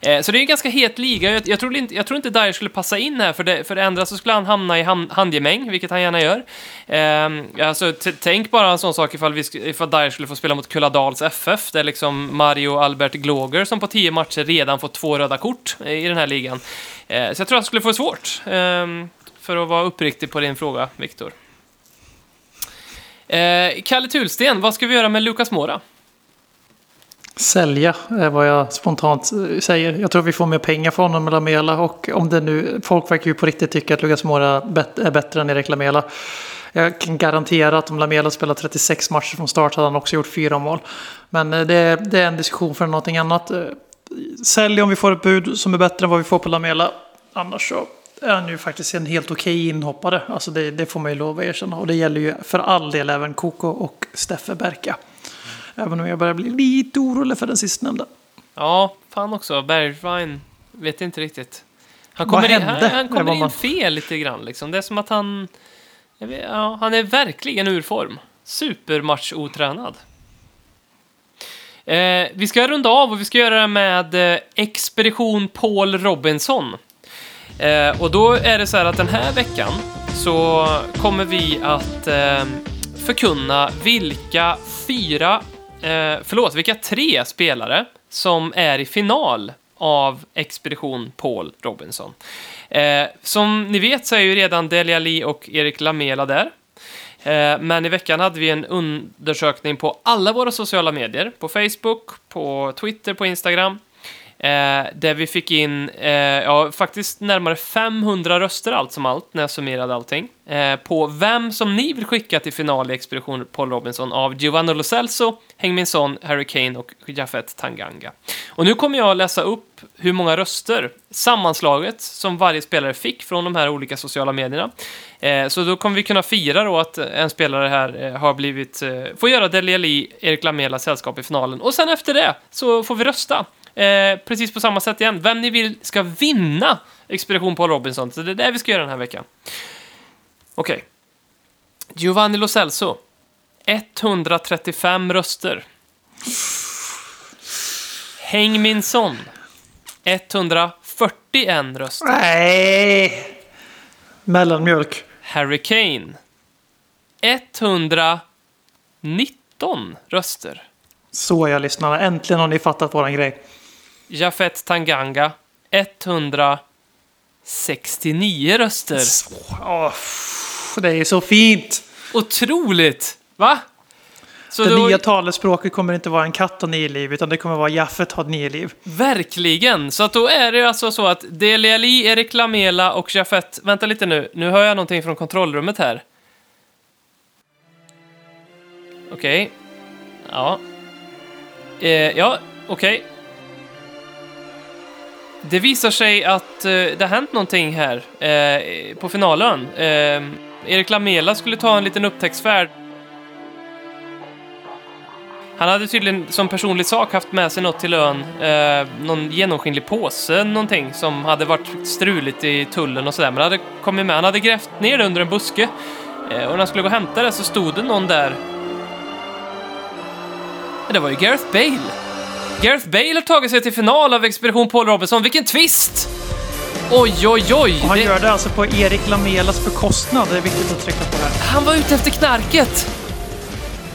Eh, så det är en ganska het liga. Jag, jag, tror inte, jag tror inte Dyer skulle passa in här, för det, för det ändra så skulle han hamna hamna i hand, handgemäng, vilket han gärna gör. Eh, alltså, tänk bara en sån sak ifall, vi, ifall Dyer skulle få spela mot Kulladals FF, där liksom Mario Albert Gloger som på tio matcher redan fått två röda kort i den här ligan. Eh, så jag tror att han skulle få det svårt, eh, för att vara uppriktig på din fråga, Viktor. Eh, Kalle Tulsten, vad ska vi göra med Lukas Mora? Sälja är vad jag spontant säger. Jag tror vi får mer pengar från honom med Lamela och om det nu, folk verkar ju på riktigt tycka att Lucas Mora är bättre än Erik Lamela. Jag kan garantera att om Lamela spelar 36 matcher från start hade han också gjort fyra mål. Men eh, det, det är en diskussion för någonting annat. Eh, sälj om vi får ett bud som är bättre än vad vi får på Lamela. Annars så är han ju faktiskt en helt okej inhoppare. Alltså det, det får man ju lov att erkänna. Och det gäller ju för all del även Koko och Steffe Berka. Även om jag börjar bli lite orolig för den sistnämnda. Ja, fan också. Bergwijn, vet inte riktigt. Han kommer, in, han, han kommer in man- fel lite grann liksom. Det är som att han... Vet, ja, han är verkligen ur form. Supermatch-otränad. Eh, vi ska runda av och vi ska göra det med eh, Expedition Paul Robinson. Eh, och då är det så här att den här veckan så kommer vi att eh, förkunna vilka fyra, eh, förlåt, vilka tre spelare som är i final av Expedition Paul Robinson. Eh, som ni vet så är ju redan Delia Lee och Erik Lamela där. Eh, Men i veckan hade vi en undersökning på alla våra sociala medier. På Facebook, på Twitter, på Instagram. Eh, där vi fick in, eh, ja, faktiskt närmare 500 röster allt som allt, när jag summerade allting. Eh, på vem som ni vill skicka till final i Expedition Paul Robinson av Giovanni Lo Celso, Min Son, Harry Kane och Jafet Tanganga. Och nu kommer jag läsa upp hur många röster sammanslaget som varje spelare fick från de här olika sociala medierna. Eh, så då kommer vi kunna fira då att en spelare här eh, har blivit, eh, får göra Deli Alli, Erik Lamela sällskap i finalen. Och sen efter det så får vi rösta. Eh, precis på samma sätt igen. Vem ni vill ska vinna Expedition Paul Robinson. Så det är det vi ska göra den här veckan. Okej. Giovanni Lo Celso. 135 röster. Häng min son. 141 röster. Nej! Mellanmjölk. Harry Kane. 119 röster. Så jag lyssnarna. Äntligen har ni fattat våran grej. Jafet Tanganga. 169 röster. Åh, pff, det är så fint! Otroligt! Va? Så Det då, nya talespråket kommer inte vara en katt och nio liv, utan det kommer vara Jaffet har nio liv. Verkligen! Så att då är det alltså så att Dele Alli, Erik Lamela och Jafet... Vänta lite nu, nu hör jag någonting från kontrollrummet här. Okej. Ja. Eh, ja, okej. Det visar sig att eh, det har hänt någonting här eh, på finalen. Eh, Erik Lamela skulle ta en liten upptäcktsfärd. Han hade tydligen som personlig sak haft med sig något till ön. Eh, någon genomskinlig påse, någonting som hade varit struligt i tullen och sådär. Men det hade kommit med. Han hade grävt ner det under en buske. Eh, och när han skulle gå och hämta det så stod det någon där. Det var ju Gareth Bale. Gareth Bale har tagit sig till final av Expedition Paul Robinson. Vilken twist! Oj, oj, oj! Och han Det- gör det alltså på Erik Lamelas bekostnad. Det är viktigt att trycka på det här. Han var ute efter knarket!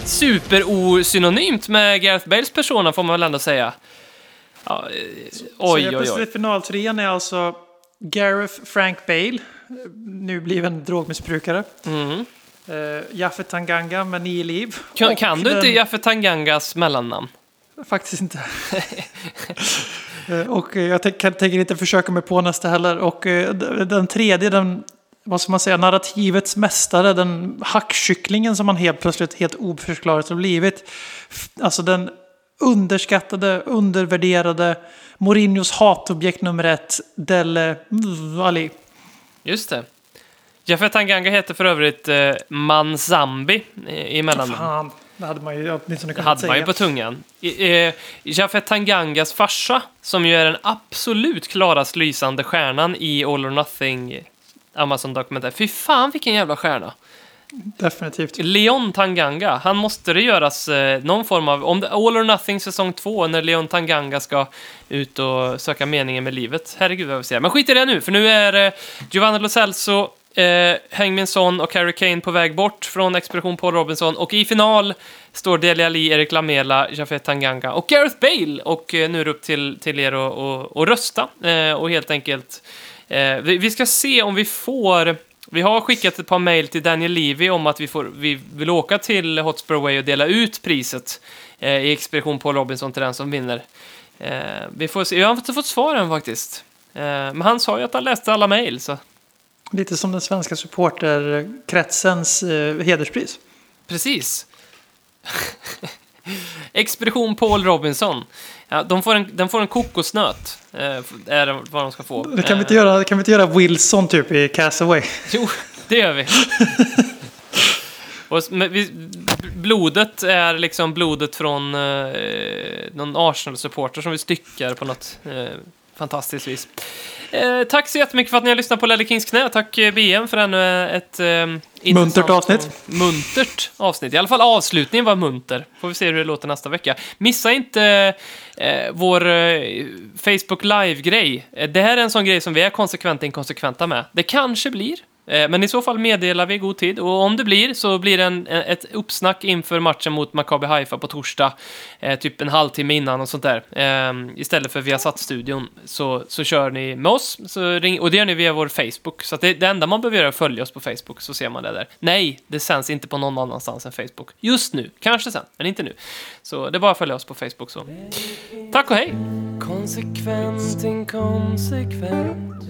Superosynonymt med Gareth Bales persona får man väl ändå säga. Ja, eh, Så oj, helt oj, oj. finaltrean är alltså Gareth Frank Bale, eh, nu bliven drogmissbrukare. Mm. Uh, Jaffe Tanganga med nio liv. Kan, kan du inte den- Jaffe Tangangas mellannamn? Faktiskt inte. Eh, och eh, jag tänker inte försöka mig på nästa heller. Och eh, den tredje, den, vad ska man säga, narrativets mästare, den hackkycklingen som man helt plötsligt helt oförklarat har blivit. Alltså den underskattade, undervärderade, Mourinhos hatobjekt nummer ett, Dele Ali. Just det. Jaffe Tanganga heter för övrigt eh, Manzambi i, i mellannamn. Det hade man ju åtminstone kunnat hade säga. man ju på tungan. Eh, Jafet Tangangas farsa, som ju är den absolut klarast lysande stjärnan i All or Nothing Amazon-dokumentär. Fy fan vilken jävla stjärna! Definitivt. Leon Tanganga, han måste det göras eh, någon form av... Om det, All or Nothing säsong två, när Leon Tanganga ska ut och söka meningen med livet. Herregud vad jag vill säga. Men skit i det nu, för nu är eh, Giovanni Lo Celso, eh, Hangmin Son och Harry Kane på väg bort från Expedition Paul Robinson. Och i final står Dele Ali, Erik Lamela, Jafet Tanganga och Gareth Bale. Och eh, nu är det upp till, till er att och, och rösta. Eh, och helt enkelt... Eh, vi, vi ska se om vi får... Vi har skickat ett par mejl till Daniel Levy om att vi, får, vi vill åka till Hotspur Way och dela ut priset eh, i Expedition Paul Robinson till den som vinner. Eh, vi får se. Jag har inte fått svar än faktiskt. Eh, men han sa ju att han läste alla mejl, så Lite som den svenska supporterkretsens eh, hederspris. precis. [LAUGHS] Expedition Paul Robinson. Ja, de får en, den får en kokosnöt, eh, är vad de ska få. Det kan vi, inte göra, kan vi inte göra Wilson typ i Castaway? [LAUGHS] Jo, det gör vi. [LAUGHS] Och, vi. Blodet är liksom blodet från eh, någon Arsenal-supporter som vi styckar på något eh, fantastiskt vis. Eh, tack så jättemycket för att ni har lyssnat på Ledley Kings knä. Tack eh, BM för ännu ett eh, intressant avsnitt. Muntert avsnitt. I alla fall avslutningen var munter. Får vi se hur det låter nästa vecka. Missa inte eh, vår eh, Facebook Live-grej. Eh, Det här är en sån grej som vi är konsekvent inkonsekventa med. Det kanske blir. Eh, men i så fall meddelar vi i god tid. Och om det blir så blir det en, en- ett uppsnack inför matchen mot Maccabi Haifa på torsdag. Eh, typ en halvtimme innan och sånt där. Eh, istället för via studion så, så kör ni med oss. Så ring, och det gör ni via vår Facebook. Så att det, det enda man behöver göra är att följa oss på Facebook så ser man det där. Nej, det sänds inte på någon annanstans än Facebook. Just nu. Kanske sen, men inte nu. Så det är bara att följa oss på Facebook så. Tack och hej! Konsekvent, inkonsekvent